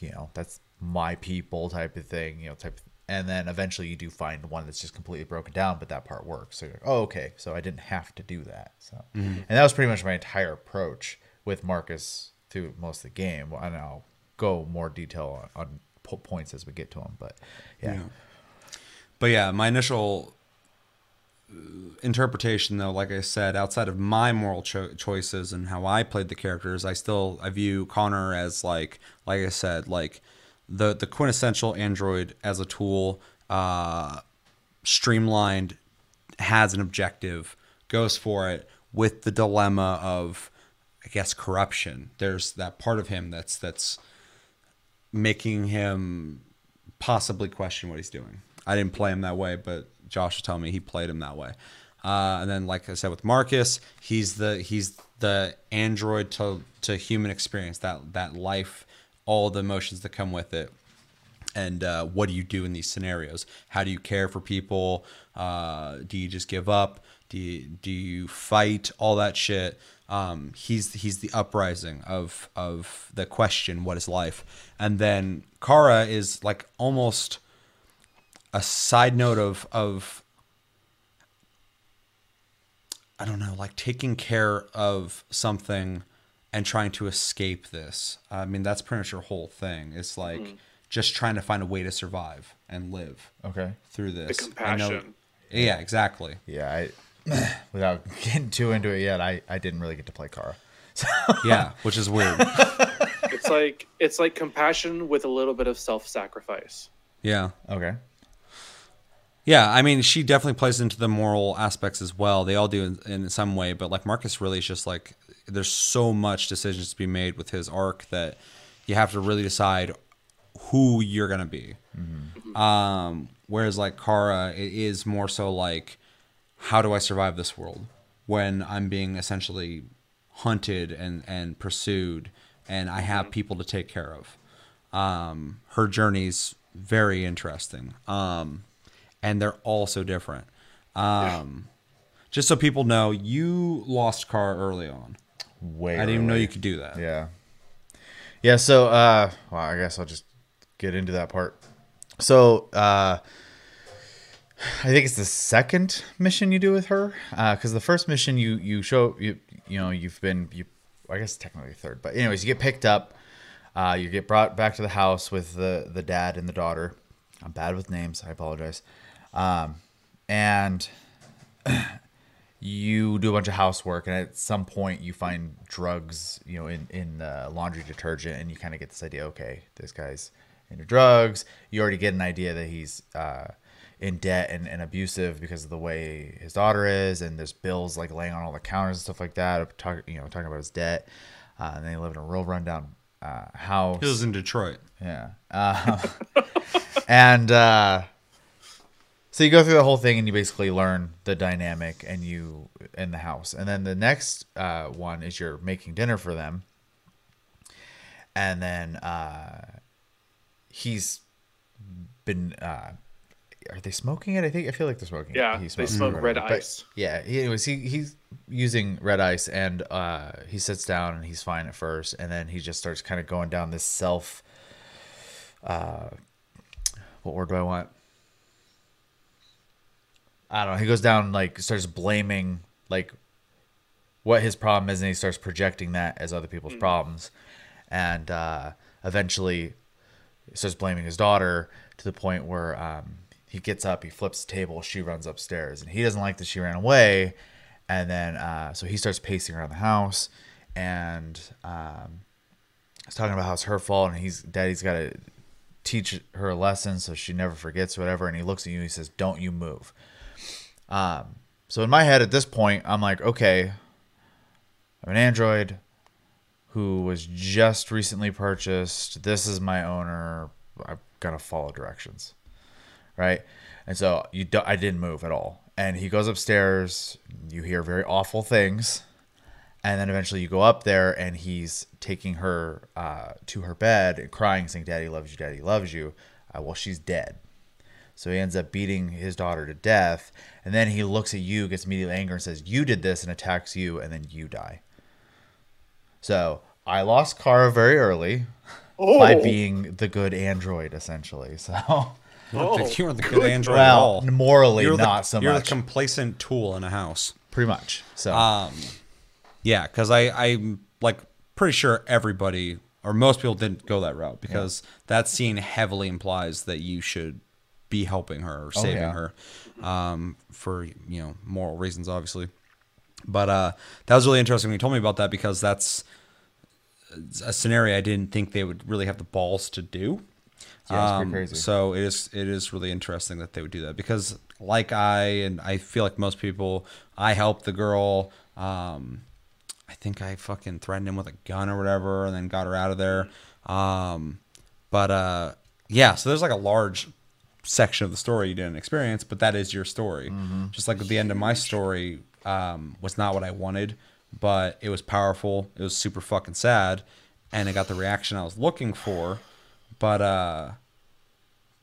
you know that's my people type of thing you know type and then eventually you do find one that's just completely broken down but that part works. So you're like oh okay so i didn't have to do that. So and that was pretty much my entire approach with marcus through most of the game. And i'll go more detail on, on po- points as we get to them but yeah, But yeah, my initial uh, interpretation, though, like I said, outside of my moral cho- choices and how I played the characters, I still I view Connor as like, like I said, like the the quintessential android as a tool, uh, streamlined, has an objective, goes for it with the dilemma of, I guess, corruption. There's that part of him that's that's making him possibly question what he's doing. I didn't play him that way, but Josh was telling me he played him that way. Uh, and then, like I said, with Marcus, he's the he's the android to to human experience that that life, all the emotions that come with it, and uh, what do you do in these scenarios? How do you care for people? Uh, do you just give up? Do you, do you fight? All that shit. Um, he's he's the uprising of of the question, what is life? And then Kara is like almost a side note of of I don't know, like taking care of something and trying to escape this. I mean, that's pretty much your whole thing. It's like mm-hmm. just trying to find a way to survive and live okay through this. The I know- compassion. yeah, exactly. yeah i without getting too into it yet i i didn't really get to play kara Yeah, which is weird. It's like it's like compassion with a little bit of self-sacrifice. Yeah. okay Yeah, I mean, she definitely plays into the moral aspects as well. They all do in, in some way, but like Marcus really is just like there's so much decisions to be made with his arc that you have to really decide who you're gonna be. Um, whereas like Kara, it is more so like, how do I survive this world when I'm being essentially hunted and and pursued, and I have people to take care of. Um, her journey's very interesting. Um, and they're all so different. Um, Just so people know, you lost Kara early on. Way I didn't even know you could do that. Yeah. Yeah, so uh well, I guess I'll just get into that part. So, uh I think it's the second mission you do with her uh cuz the first mission you you show you you know, you've been you I guess technically third, but anyways, you get picked up uh you get brought back to the house with the the dad and the daughter. I'm bad with names, I apologize. Um and you do a bunch of housework and at some point you find drugs you know in in uh, laundry detergent and you kind of get this idea okay this guy's into drugs you already get an idea that he's uh, in debt and, and abusive because of the way his daughter is and there's bills like laying on all the counters and stuff like that talk, you know talking about his debt uh, and they live in a real rundown uh, house He was in Detroit. yeah. Um, and uh, so you go through the whole thing and you basically learn the dynamic and you in the house. And then the next uh, one is you're making dinner for them. And then uh, he's been. Uh, are they smoking it? I think I feel like they're smoking. Yeah, He's they smoking smoke red but- ice. yeah, he, anyways, he he's using red ice, and uh, he sits down and he's fine at first, and then he just starts kind of going down this self. Uh, what word do I want? I don't know. He goes down like starts blaming like what his problem is, and he starts projecting that as other people's problems, and uh, eventually starts blaming his daughter to the point where um, he gets up, he flips the table, she runs upstairs, and he doesn't like that she ran away, and then uh, so he starts pacing around the house, and um, he's talking about how it's her fault, and he's daddy's got to teach her a lesson so she never forgets whatever, and he looks at you, and he says, "Don't you move." Um, so in my head at this point, I'm like, okay, I'm an android who was just recently purchased. This is my owner. I've got to follow directions, right? And so you, do, I didn't move at all. And he goes upstairs. You hear very awful things, and then eventually you go up there, and he's taking her uh, to her bed, and crying, saying, "Daddy loves you. Daddy loves you." Uh, well, she's dead. So he ends up beating his daughter to death, and then he looks at you, gets immediately angry, and says, "You did this," and attacks you, and then you die. So I lost Kara very early by Oh. being the good android, essentially. So Oh, you were the good android well, morally You're the, not so you're much, the complacent tool in a house. pretty much. So Um, yeah, because I I'm like pretty sure everybody or most people didn't go that route because that scene heavily implies that you should be helping her or saving yeah. her um, for you know moral reasons, obviously. But uh, that was really interesting when you told me about that because that's a scenario I didn't think they would really have the balls to do. Yeah, pretty Um, crazy. So it is it is really interesting that they would do that because like I and I feel like most people, I helped the girl. Um, I think I fucking threatened him with a gun or whatever, and then got her out of there. Um, but uh, yeah, so there's like a large section of the story you didn't experience, but that is your story. Mm-hmm. Just like at the end of my story um, was not what I wanted, but it was powerful. It was super fucking sad, and it got the reaction I was looking for. But uh,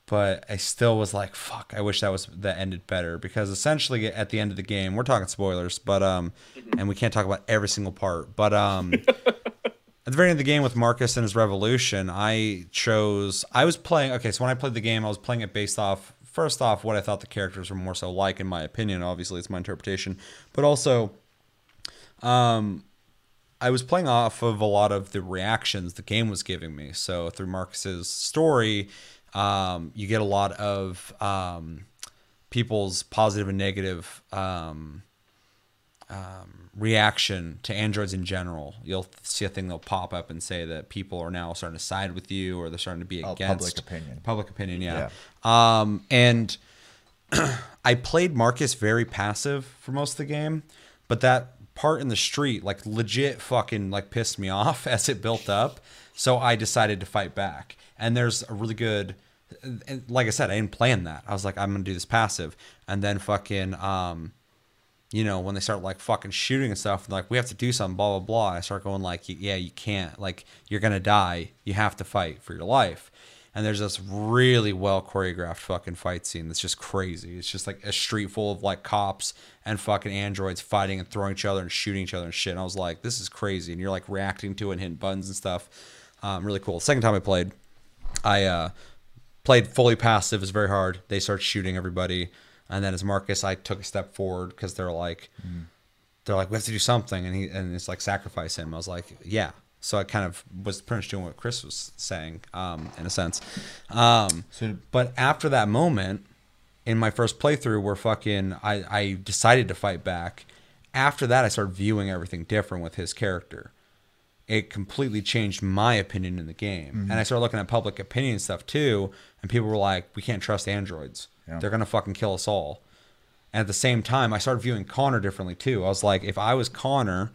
but I still was like, fuck, I wish that was that ended better because essentially at the end of the game, we're talking spoilers, but um, and we can't talk about every single part, but um. At the very end of the game with Marcus and his revolution, I chose. I was playing. Okay, so when I played the game, I was playing it based off. First off, what I thought the characters were more so like, in my opinion. Obviously, it's my interpretation, but also, um, I was playing off of a lot of the reactions the game was giving me. So through Marcus's story, um, you get a lot of um, people's positive and negative um, um, reaction to androids in general. You'll see a thing they'll pop up and say that people are now starting to side with you, or they're starting to be Oh, against public opinion. Public opinion, yeah. Um, and I played Marcus very passive for most of the game, but that part in the street, like legit fucking like pissed me off as it built up. So I decided to fight back. And there's a really good like I said, I didn't plan that. I was like, I'm gonna do this passive. And then fucking um you know, when they start like fucking shooting and stuff, like we have to do something, blah blah blah. I start going like, yeah, you can't, like you're gonna die. You have to fight for your life. And there's this really well choreographed fucking fight scene that's just crazy. It's just like a street full of like cops and fucking androids fighting and throwing each other and shooting each other and shit. And I was like, this is crazy. And you're like reacting to it and hitting buttons and stuff. Um, really cool. Second time I played, I uh, played fully passive. It was very hard. They start shooting everybody, and then as Marcus, I took a step forward because they're like, they're like, we have to do something, and he and it's like sacrifice him. I was like, yeah. So I kind of was pretty much doing what Chris was saying, um, in a sense. Um, So- but after that moment, in my first playthrough, where fucking I, I decided to fight back. After that, I started viewing everything different with his character it completely changed my opinion in the game. And I mm-hmm. started looking at public opinion stuff too, and people were like, "We can't trust androids. Yeah. They're gonna fucking kill us all." And at the same time, I started viewing Connor differently too. I was like, if I was Connor,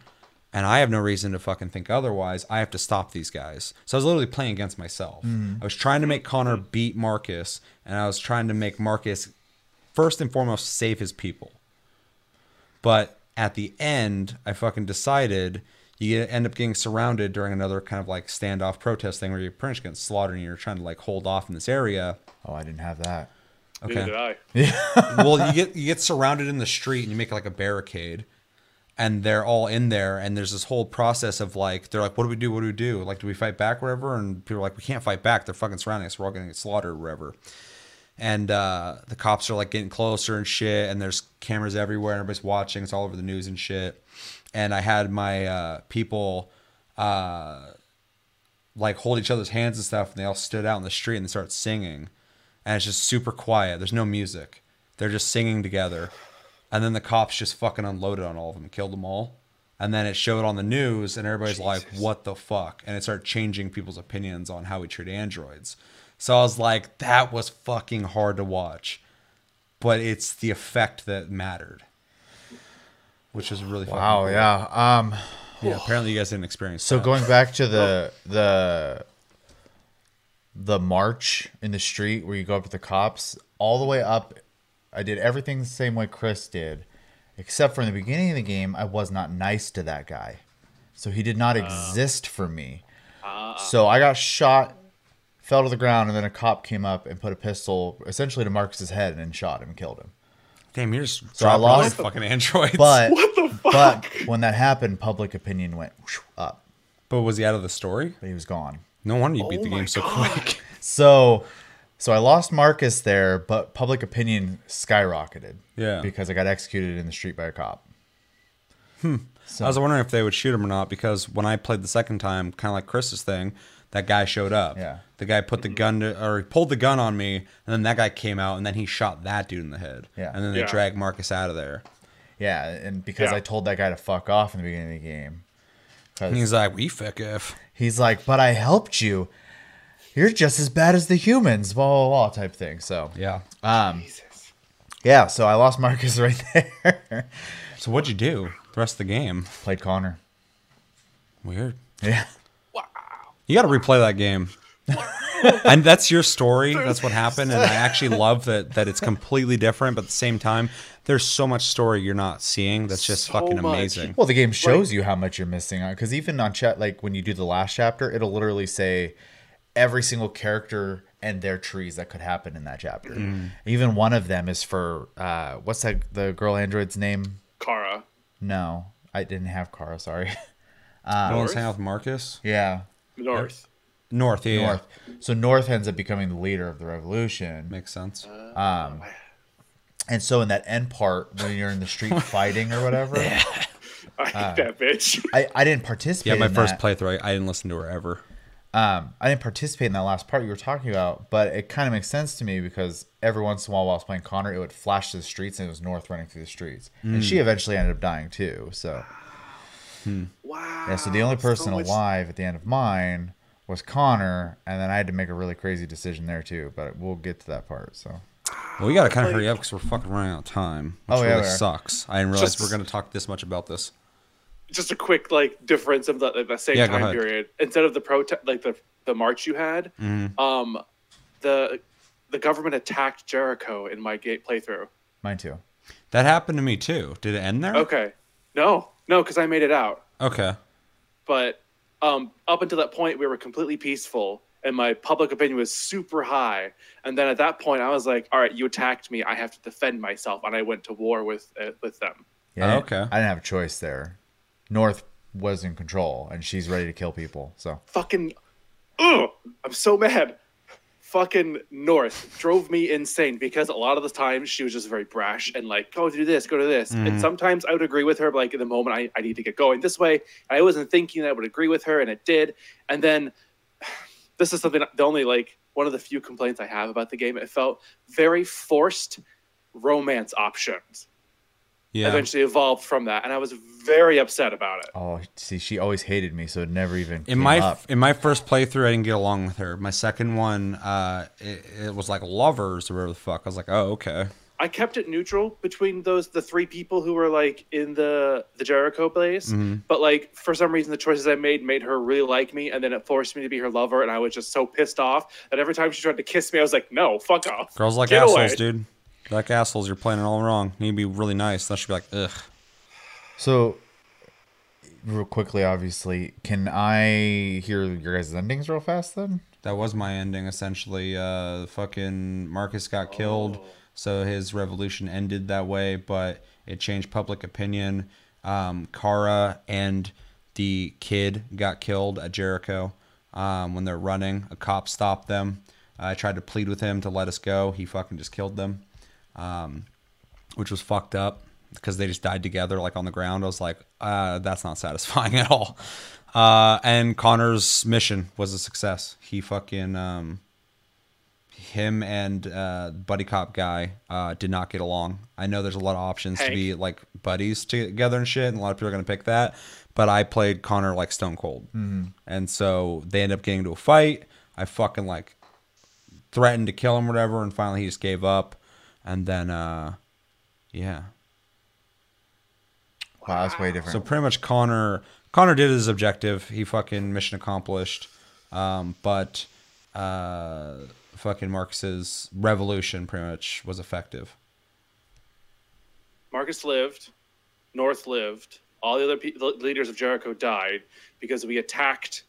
and I have no reason to fucking think otherwise, I have to stop these guys. So I was literally playing against myself. Mm-hmm. I was trying to make Connor beat Marcus, and I was trying to make Marcus first and foremost save his people. But at the end, I fucking decided you get, end up getting surrounded during another kind of like standoff protest thing where you're pretty much getting slaughtered and you're trying to like hold off in this area. Oh, I didn't have that. Neither did Okay. I. well, you get you get surrounded in the street and you make like a barricade, and they're all in there. And there's this whole process of like they're like, what do we do? What do we do? Like, do we fight back, wherever? And people are like, we can't fight back. They're fucking surrounding us. We're all gonna get slaughtered, wherever. And uh, the cops are like getting closer and shit, and there's cameras everywhere, and everybody's watching. It's all over the news and shit. And I had my uh, people uh, like hold each other's hands and stuff, and they all stood out in the street and they started singing, and it's just super quiet. There's no music. They're just singing together, and then the cops just fucking unloaded on all of them and killed them all. And then it showed on the news, and everybody's like, "What the fuck?" And it started changing people's opinions on how we treat androids. So I was like, "That was fucking hard to watch," but it's the effect that mattered. Which is really fucking Wow, cool. yeah. Um, Yeah, apparently you guys didn't experience so that. going back to the the the march in the street where you go up to the cops, all the way up, I did everything the same way Chris did, except for in the beginning of the game, I was not nice to that guy, so he did not exist for me. So I got shot, fell to the ground, and then a cop came up and put a pistol essentially to Marcus's head and then shot him and killed him. Damn, you're just So I dropping all lost- these fucking androids. But What the fuck? but when that happened, public opinion went whoosh, up, but was he out of the story? but he was gone. No wonder you beat Oh the my game so God. quick. So so I lost Marcus there, but public opinion skyrocketed. Yeah. Because I got executed in the street by a cop. Hmm. So, I was wondering if they would shoot him or not because when I played the second time, kind of like Chris's thing, that guy showed up. Yeah. The guy put the gun to, or he pulled the gun on me, and then that guy came out, and then he shot that dude in the head. Yeah. And then they Yeah. dragged Marcus out of there. yeah, and because Yeah. I told that guy to fuck off in the beginning of the game. And he's like, "We fuck if." he's like, but I helped you. You're just as bad as the humans, blah blah blah type thing. So Yeah. um Jesus. yeah, so I lost Marcus right there. So what'd you do the rest of the game? Played Connor. Weird. Yeah. Wow. You got to replay that game. and that's your story. That's what happened. And I actually love that that it's completely different, but at the same time, there's so much story you're not seeing that's just So fucking much. amazing. Well, the game shows you how much you're missing out because even on chat, like when you do the last chapter, it'll literally say every single character and their trees that could happen in that chapter. Mm. Even one of them is for uh, what's that? The girl android's name? Kara. No, I didn't have Kara. Sorry. You want North? to hang out with Marcus? yeah, North. North, yeah. North. So North ends up becoming the leader of the revolution. Makes sense. Um, and so in that end part, when you're in the street fighting or whatever, I hate that bitch. I, I didn't participate. yeah, my in first that. playthrough, I, I didn't listen to her ever. um, I didn't participate in that last part you were talking about, but it kind of makes sense to me because every once in a while while I was playing Connor, it would flash to the streets and it was North running through the streets. And she eventually ended up dying too. So, Wow. yeah, so the only person so much- alive at the end of mine was Connor, and then I had to make a really crazy decision there too, but we'll get to that part. So, Well, we got to kind of Like- hurry up because we're fucking running out of time. Which Oh, yeah, really sucks. I didn't realize Just- we are going to talk this much about this. Just a quick like difference of the, like, the same Yeah, time period. Instead of the protest, like the the march you had, Mm-hmm. um, the the government attacked Jericho in my gate playthrough. mine too. That happened to me too. Did it end there? Okay. No, no, because I made it out. Okay. But um, up until that point, we were completely peaceful, and my public opinion was super high. And then at that point, I was like, "All right, you attacked me. I have to defend myself," and I went to war with uh, with them. Yeah, Oh, okay. I didn't have a choice there. North was in control, and she's ready to kill people. So, Fucking, ugh, I'm so mad. Fucking North drove me insane because a lot of the times she was just very brash and like, go do this, go to this. And mm-hmm. sometimes I would agree with her, but like in the moment I, I need to get going this way. I wasn't thinking that I would agree with her, and it did. And then this is something the only like one of the few complaints I have about the game. It felt very forced romance options Yeah. eventually evolved from that, and I was very upset about it. oh, see, she always hated me, so it never even In came my up. in my first playthrough, I didn't get along with her. My second one, uh, it, it was like lovers or whatever the fuck. I was like, oh okay. I kept it neutral between those the three people who were like in the the Jericho place, but like for some reason the choices I made made her really like me, and then it forced me to be her lover, and I was just so pissed off that every time she tried to kiss me, I was like, no, fuck off. Girls like Get assholes, away. dude. Like assholes. You're playing it all wrong. You need to be really nice. That should be like, ugh. So, real quickly, obviously, can I hear your guys' endings real fast then? That was my ending essentially. Uh, fucking Marcus got killed, so his revolution ended that way. But it changed public opinion. Um, Kara and the kid got killed at Jericho um, when they're running. A cop stopped them. I tried to plead with him to let us go. He fucking just killed them, um, which was fucked up because they just died together like on the ground. I was like, uh, that's not satisfying at all. Uh, and Connor's mission was a success. He fucking um, him and uh, buddy cop guy uh, did not get along. I know there's a lot of options to be like buddies together and shit, and a lot of people are gonna pick that. But I played Connor like Stone Cold, and so they end up getting into a fight. I fucking like threatened to kill him, or whatever, and finally he just gave up. And then, uh, yeah, Wow, that's way different. So pretty much Connor Connor did his objective. He fucking mission accomplished. Um, but uh, fucking Marcus's revolution pretty much was effective. Marcus lived, North lived. All the other pe- the leaders of Jericho died because we attacked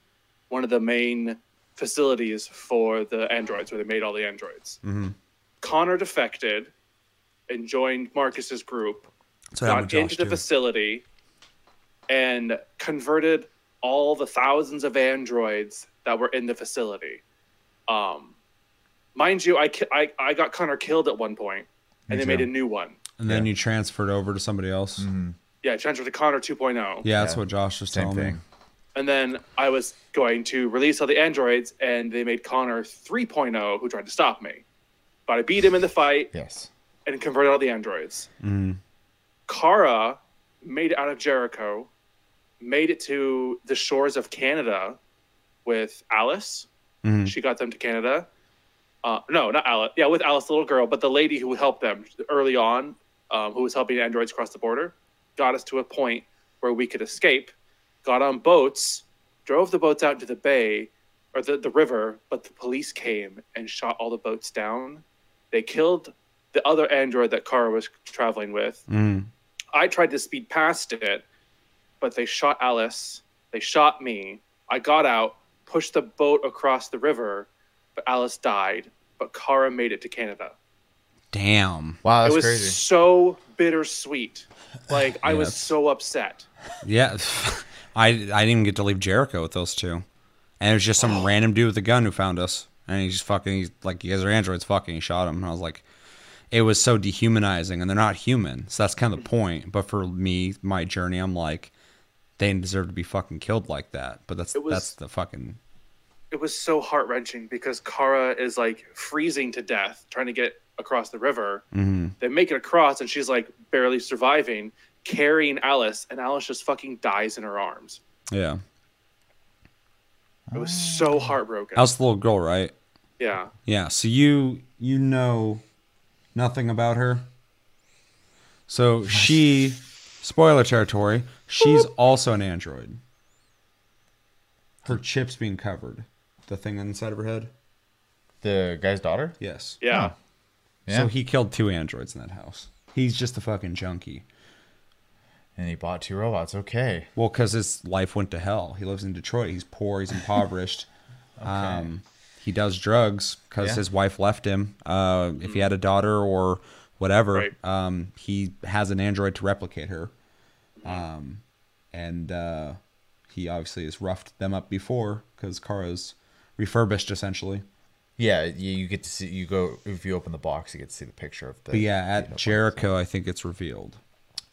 one of the main facilities for the androids, where they made all the androids. Mhm. Connor defected and joined Marcus's group, So that got would Josh into the do. facility, and converted all the thousands of androids that were in the facility. Um, mind you, I, I I got Connor killed at one point, and Me they made a new one. and then Yeah. you transferred over to somebody else. Yeah, transferred to Connor 2.0. Yeah, that's Yeah. what Josh was Same telling me. And then I was going to release all the androids, and they made Connor 3.0, who tried to stop me. But I beat him in the fight Yes. and converted all the androids. Mhm. Kara made it out of Jericho, made it to the shores of Canada with Alice. Mhm. She got them to Canada. Uh, no, not Alice. Yeah, with Alice, the little girl, but the lady who helped them early on, um, who was helping androids cross the border, got us to a point where we could escape. Got on boats, drove the boats out to the bay or the, the river, but the police came and shot all the boats down. They killed the other android that Kara was traveling with. Mhm. I tried to speed past it, but they shot Alice. They shot me. I got out, pushed the boat across the river, but Alice died. But Kara made it to Canada. Damn. Wow, that's it was crazy. so bittersweet. Like I was it's- so upset. Yeah, I I didn't even get to leave Jericho with those two, and it was just some random dude with a gun who found us, and he just fucking he's like, "You guys are androids." Fucking, he shot him, and I was like, it was so dehumanizing, and they're not human, so that's kind of the point. But for me, my journey, I'm like, they didn't deserve to be fucking killed like that. But that's was- that's the fucking It was so heart wrenching because Kara is like freezing to death trying to get across the river. mhm. They make it across, and she's like barely surviving, carrying Alice, and Alice just fucking dies in her arms. yeah. It was so oh. heartbroken. That was the little girl, right? yeah. Yeah, so you you know nothing about her. So she spoiler territory, she's also an android. Her chips being covered. The thing inside of her head? The guy's daughter? Yes. Yeah. Oh. Yeah. So he killed two androids in that house. He's just a fucking junkie. And he bought two robots. Okay. Well, because his life went to hell. He lives in Detroit. He's poor. He's impoverished. um, he does drugs because Yeah. his wife left him. Uh, if he had a daughter or whatever, Right. um, he has an android to replicate her. Um, and uh, he obviously has roughed them up before because Kara's refurbished essentially. Yeah, you, you get to see. You go if you open the box, you get to see the picture of the. But yeah, you at know, Jericho, I think it's revealed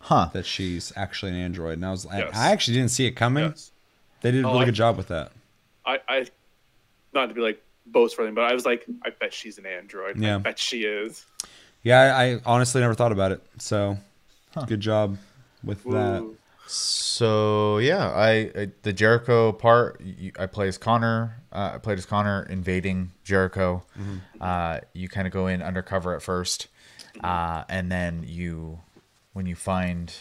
Huh. that she's actually an android. And I was, I- Yes. I actually didn't see it coming. Yes. They did a Oh, really I- good job with that. I, I, not to be like boast for anything, but I was like, I bet she's an android. Yeah. I bet she is. Yeah, I, I honestly never thought about it. So, good job with that. So yeah, I, I the Jericho part. You, I play as Connor. Uh, I played as Connor invading Jericho. Uh, you kind of go in undercover at first, uh, and then you, when you find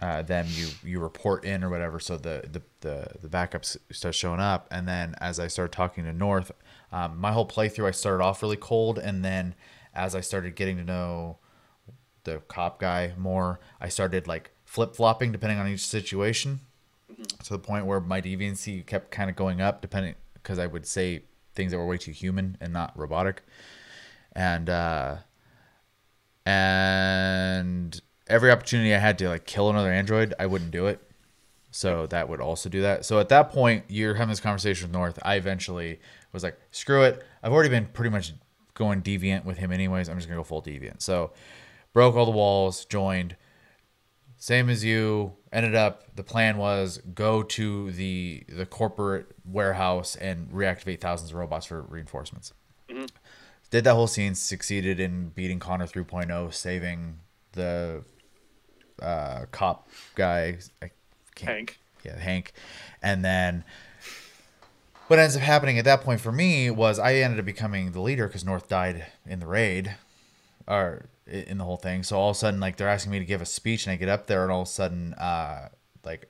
uh, them, you you report in or whatever. So the the the, the backups start showing up, and then as I started talking to North, um, my whole playthrough I started off really cold, and then as I started getting to know the cop guy more, I started like flip flopping depending on each situation to the point where my deviancy kept kind of going up depending because I would say things that were way too human and not robotic. And uh and every opportunity I had to like kill another android, I wouldn't do it. So that would also do that. So at that point, you're having this conversation with North. I eventually was like, screw it. I've already been pretty much going deviant with him anyways. I'm just gonna go full deviant. So broke all the walls, joined. Same as you. Ended up the plan was go to the the corporate warehouse and reactivate thousands of robots for reinforcements. Mm-hmm. Did that whole scene, succeeded in beating Connor 3.0, saving the uh, cop guy. I Hank. yeah, Hank. And then what ends up happening at that point for me was I ended up becoming the leader because North died in the raid. Or in the whole thing. So all of a sudden, like they're asking me to give a speech, and I get up there, and all of a sudden, uh, like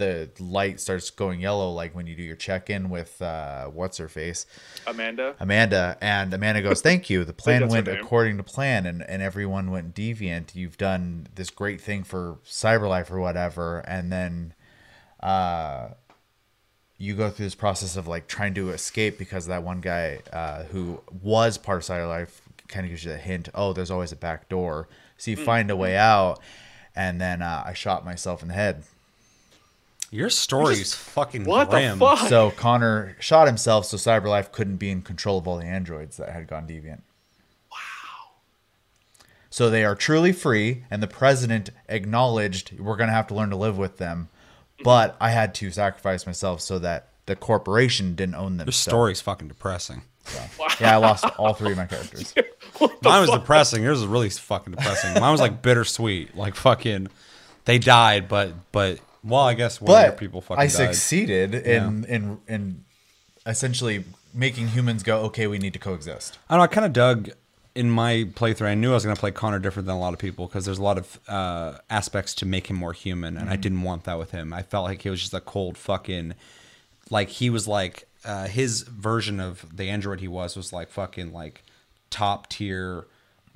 the light starts going yellow, like when you do your check in with uh, what's her face, Amanda. Amanda, and Amanda goes, "Thank you. The plan went according to plan, and and everyone went deviant. You've done this great thing for CyberLife or whatever, and then." uh you go through this process of like trying to escape because that one guy uh, who was part of CyberLife kind of gives you a hint. Oh, there's always a back door. So you find a way out, and then uh, I shot myself in the head. Your story's fucking What grim. the fuck? So Connor shot himself, so CyberLife couldn't be in control of all the androids that had gone deviant. Wow. So they are truly free, and the president acknowledged we're going to have to learn to live with them. But I had to sacrifice myself so that the corporation didn't own them. Your So- story's fucking depressing. Yeah, I lost all three of my characters. Mine was depressing. Yours was really fucking depressing. Mine was like bittersweet. Like fucking, they died, but but well, I guess one But people fucking I died. succeeded in in in essentially making humans go, okay, we need to coexist. I know. I kind of dug in my playthrough. I knew I was going to play Connor different than a lot of people because there's a lot of uh, aspects to make him more human, and I didn't want that with him. I felt like he was just a cold fucking, like he was like uh, his version of the android he was was like fucking like top tier,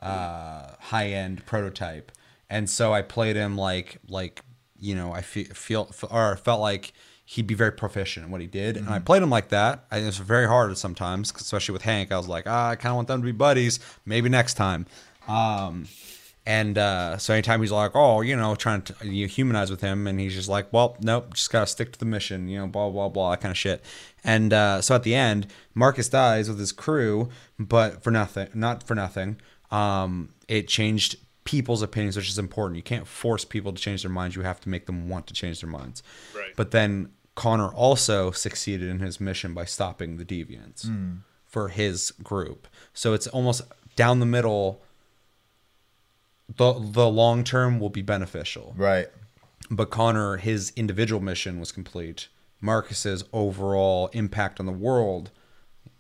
uh, high end prototype, and so I played him like like you know I fe- feel or felt like he'd be very proficient in what he did, and I played him like that. I, it was very hard sometimes, especially with Hank. I was like, ah, I kind of want them to be buddies. Maybe next time. Um, and uh, so anytime he's like, oh, you know, trying to you humanize with him, and he's just like, well, nope, just gotta stick to the mission, you know, blah blah blah, that kind of shit. And uh, so at the end, Marcus dies with his crew, but for nothing, not for nothing. Um, it changed people's opinions, which is important. You can't force people to change their minds. You have to make them want to change their minds. Right. But then Connor also succeeded in his mission by stopping the deviants hmm. for his group. So it's almost down the middle. The the long term will be beneficial. Right. But Connor, his individual mission was complete. Marcus's overall impact on the world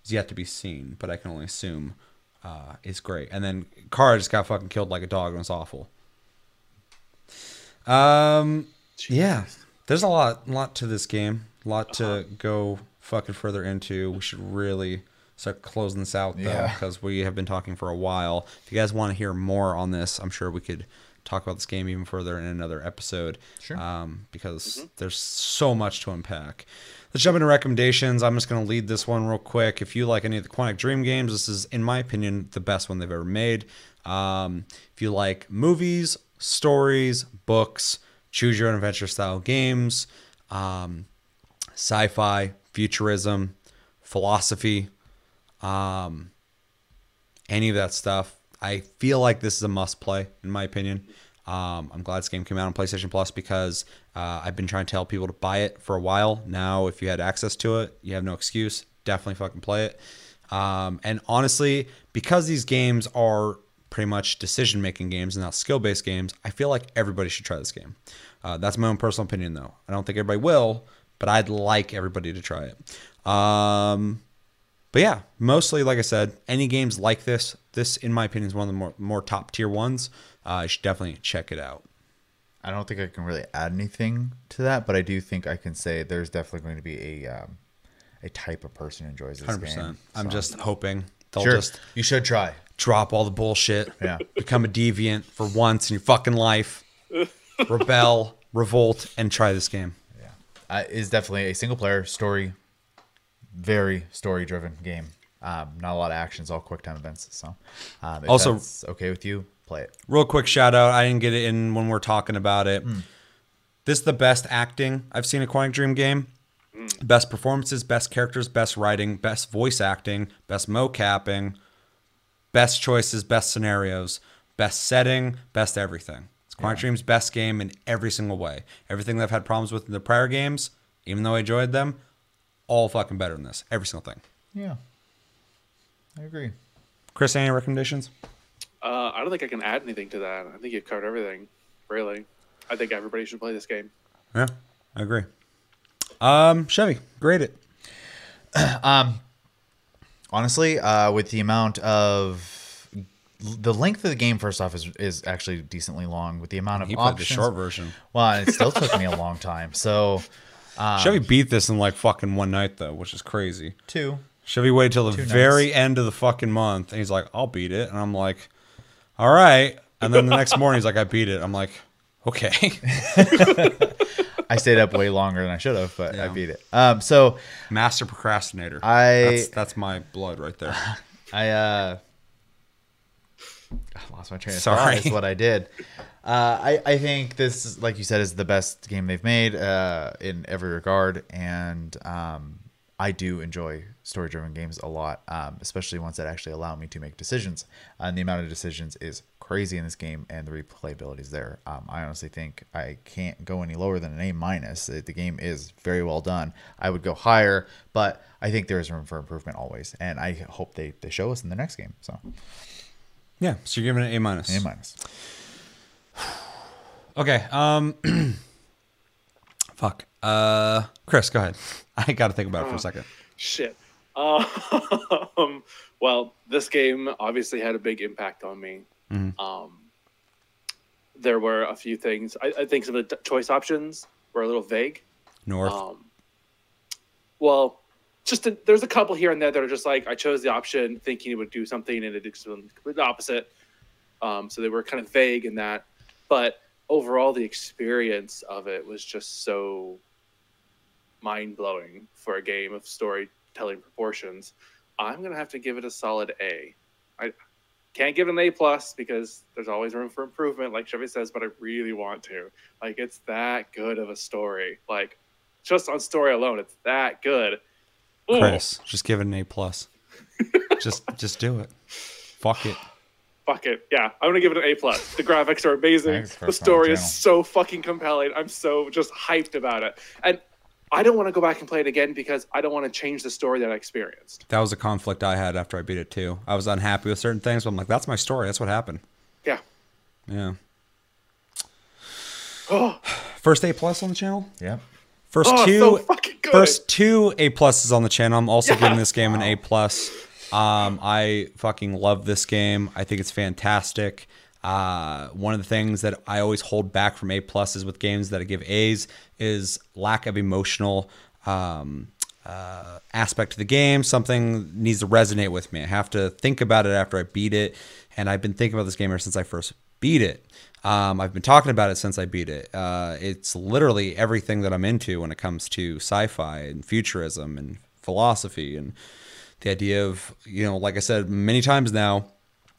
is yet to be seen, but I can only assume uh, is great. And then Kara just got fucking killed like a dog and it's awful. Um, yeah, there's a lot, lot to this game, a lot to go fucking further into. We should really start closing this out though, Yeah. because we have been talking for a while. If you guys want to hear more on this, I'm sure we could talk about this game even further in another episode. Sure. Um, because there's so much to unpack. Let's jump into recommendations. I'm just going to lead this one real quick. If you like any of the Quantic Dream games, this is, in my opinion, the best one they've ever made. Um, if you like movies, stories, books, choose your own adventure style games, um, sci fi, futurism, philosophy, um, any of that stuff. I feel like this is a must play, in my opinion. Um, I'm glad this game came out on PlayStation Plus because uh, I've been trying to tell people to buy it for a while. Now, if you had access to it, you have no excuse. Definitely fucking play it. Um, and honestly, because these games are pretty much decision making games and not skill based games, I feel like everybody should try this game. Uh, that's my own personal opinion, though. I don't think everybody will, but I'd like everybody to try it. Um, but yeah, mostly like I said, any games like this, this in my opinion is one of the more more top tier ones. Uh, you should definitely check it out. I don't think I can really add anything to that, but I do think I can say there's definitely going to be a um, a type of person who enjoys this Hundred game. percent. I'm So- just hoping they'll sure. just you should try. drop all the bullshit. Yeah. become a deviant for once in your fucking life. Rebel, revolt, and try this game. Yeah, uh, is definitely a single player story, very story driven game. Um, not a lot of actions, all quick time events. So, um, if Also- that's okay with you, play it. Real quick shout out. I didn't get it in when we're talking about it. Hmm. This is the best acting I've seen in a Quantic Dream game. Hmm. Best performances, best characters, best writing, best voice acting, best mocapping, best choices, best scenarios, best setting, best everything. It's Quantic Dream's best game in every single way. Everything that I've had problems with in the prior games, even though I enjoyed them, all fucking better than this. Every single thing. Yeah, I agree. Chris, any recommendations? Uh, I don't think I can add anything to that. I think you've covered everything. Really, I think everybody should play this game. Yeah, I agree. Um, Chevy, grade it. um, Honestly, uh, with the amount of the length of the game first off is is actually decently long with the amount of He played the short version. Well, it still took me a long time. So Chevy beat this in like fucking one night though, which is crazy. two. Chevy waited till the Two very nights. end of the fucking month, and he's like, "I'll beat it," and I'm like, "All right." And then the next morning, he's like, "I beat it." I'm like, "Okay." I stayed up way longer than I should have, but I beat it. Um, so Master procrastinator. I- that's, that's my blood right there. I uh I lost my train of Sorry. thought. Is what I did. Uh, I I think this, like you said, is the best game they've made uh, in every regard, and um, I do enjoy story-driven games a lot, um, especially ones that actually allow me to make decisions. And the amount of decisions is crazy in this game, and the replayability is there. Um, I honestly think I can't go any lower than an A minus. The the game is very well done. I would go higher, but I think there is room for improvement always, and I hope they, they show us in the next game. So yeah, so you're giving it an A minus. A minus. Okay. Um. fuck. Uh, Chris, go ahead. I got to think about it for a second. Shit. Um, well, this game obviously had a big impact on me. Um, there were a few things. I, I think some of the choice options were a little vague. North. Um, well, just a, there's a couple here and there that are just like I chose the option thinking it would do something and it did something completely opposite. Um, so they were kind of vague in that, but overall the experience of it was just so mind blowing for a game of storytelling proportions. I'm gonna have to give it a solid A. I can't give it an A plus because there's always room for improvement, like Chevy says, but I really want to. Like it's that good of a story. Like just on story alone, it's that good. Ooh. Chris, just give it an A plus. just just do it. Fuck it. Fuck it. Yeah, I'm gonna give it an A plus. The graphics are amazing. The story is so fucking compelling. I'm so just hyped about it. And I don't want to go back and play it again because I don't want to change the story that I experienced. That was a conflict I had after I beat it too. I was unhappy with certain things, but I'm like, that's my story. That's what happened. Yeah. Yeah. Oh, First A plus on the channel. Yep. First oh two. so fucking good. First two A pluses on the channel. I'm also Yeah. giving this game an A plus. Um, I fucking love this game. I think it's fantastic. Uh, one of the things that I always hold back from A pluses with games that I give A's is lack of emotional um, uh, aspect to the game. Something needs to resonate with me. I have to think about it after I beat it, and I've been thinking about this game ever since I first beat it. Um, I've been talking about it since I beat it. Uh, it's literally everything that I'm into when it comes to sci-fi and futurism and philosophy and the idea of you know, like I said many times now,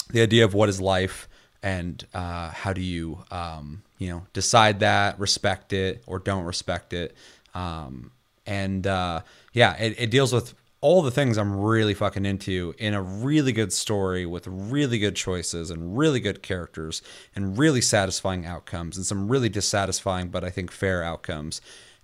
the idea of what is life and uh, how do you um, you know decide that, respect it or don't respect it, um, and uh, yeah, it, it deals with all the things I'm really fucking into in a really good story with really good choices and really good characters and really satisfying outcomes and some really dissatisfying but I think fair outcomes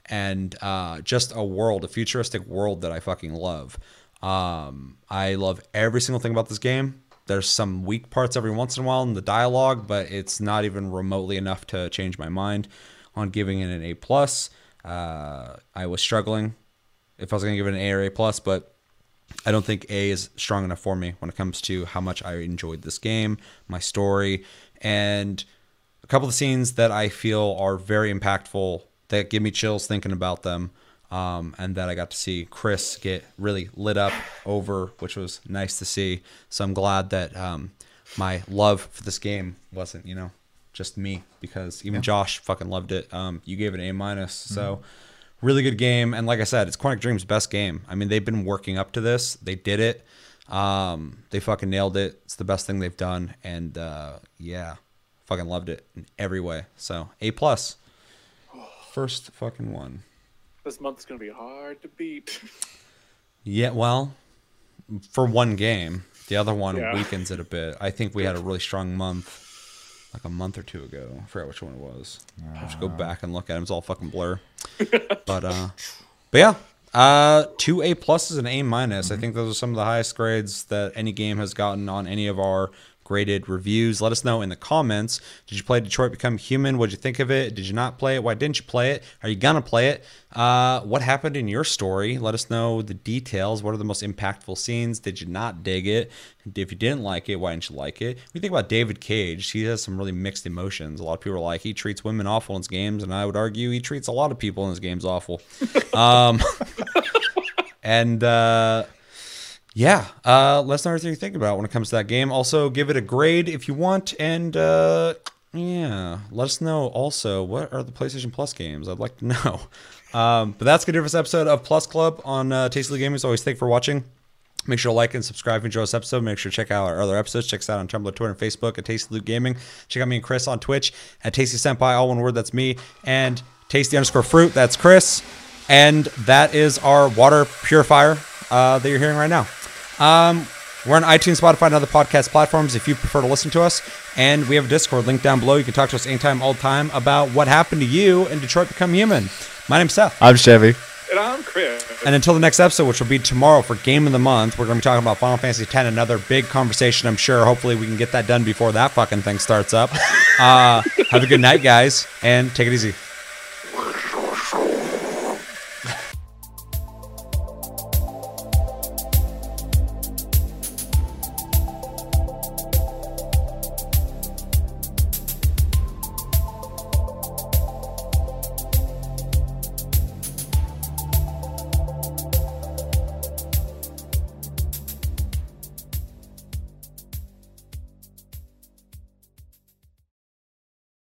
and uh, just a world, a futuristic world that I fucking love. Um, I love every single thing about this game. There's some weak parts every once in a while in the dialogue, but it's not even remotely enough to change my mind on giving it an A plus. Uh, I was struggling if I was going to give it an A or A plus, but I don't think A is strong enough for me when it comes to how much I enjoyed this game, my story, and a couple of scenes that I feel are very impactful that give me chills thinking about them. Um, and that I got to see Chris get really lit up over, which was nice to see. So I'm glad that um, my love for this game wasn't, you know, just me because even Josh fucking loved it. Um, you gave it an A minus, so really good game. And like I said, it's Quantic Dream's best game. I mean, they've been working up to this. They did it. Um, they fucking nailed it. It's the best thing they've done, and uh, yeah, fucking loved it in every way. So A plus. First fucking one. This month's gonna be hard to beat. Yeah, well, for one game, the other one Yeah. weakens it a bit. I think we had a really strong month, like a month or two ago. I forgot which one it was. I have to go back and look at it. It's all fucking blur. but uh, but yeah, uh, two A pluses and A minus. I think those are some of the highest grades that any game has gotten on any of our graded reviews. Let us know in the comments. Did you play Detroit Become Human? What did you think of it? Did you not play it? Why didn't you play it? Are you gonna play it? Uh, what happened in your story? Let us know the details. What are the most impactful scenes? Did you not dig it? If you didn't like it, why didn't you like it? We think about David Cage, he has some really mixed emotions. A lot of people are like, he treats women awful in his games, and I would argue he treats a lot of people in his games awful. um, and uh, yeah, uh, let us know everything you think about when it comes to that game. Also, give it a grade if you want, and uh, yeah, let us know also what are the PlayStation Plus games. I'd like to know. Um, but that's gonna do this episode of Plus Club on uh, Tasty Gaming. As always, thank you for watching. Make sure to like and subscribe you enjoy this episode. Make sure to check out our other episodes. Check us out on Tumblr, Twitter, and Facebook at Tasty Loot Gaming. Check out me and Chris on Twitch at Tasty Senpai, all one word, that's me. And Tasty underscore fruit, that's Chris. And that is our water purifier uh, that you're hearing right now. Um, we're on iTunes, Spotify, and other podcast platforms if you prefer to listen to us. And we have a Discord link down below. You can talk to us anytime, all the time about what happened to you in Detroit Become Human. My name's Seth. I'm Chevy. And I'm Chris. And until the next episode, which will be tomorrow for Game of the Month, we're going to be talking about Final Fantasy X. Another big conversation, I'm sure. Hopefully, we can get that done before that fucking thing starts up. Uh, have a good night, guys, and take it easy.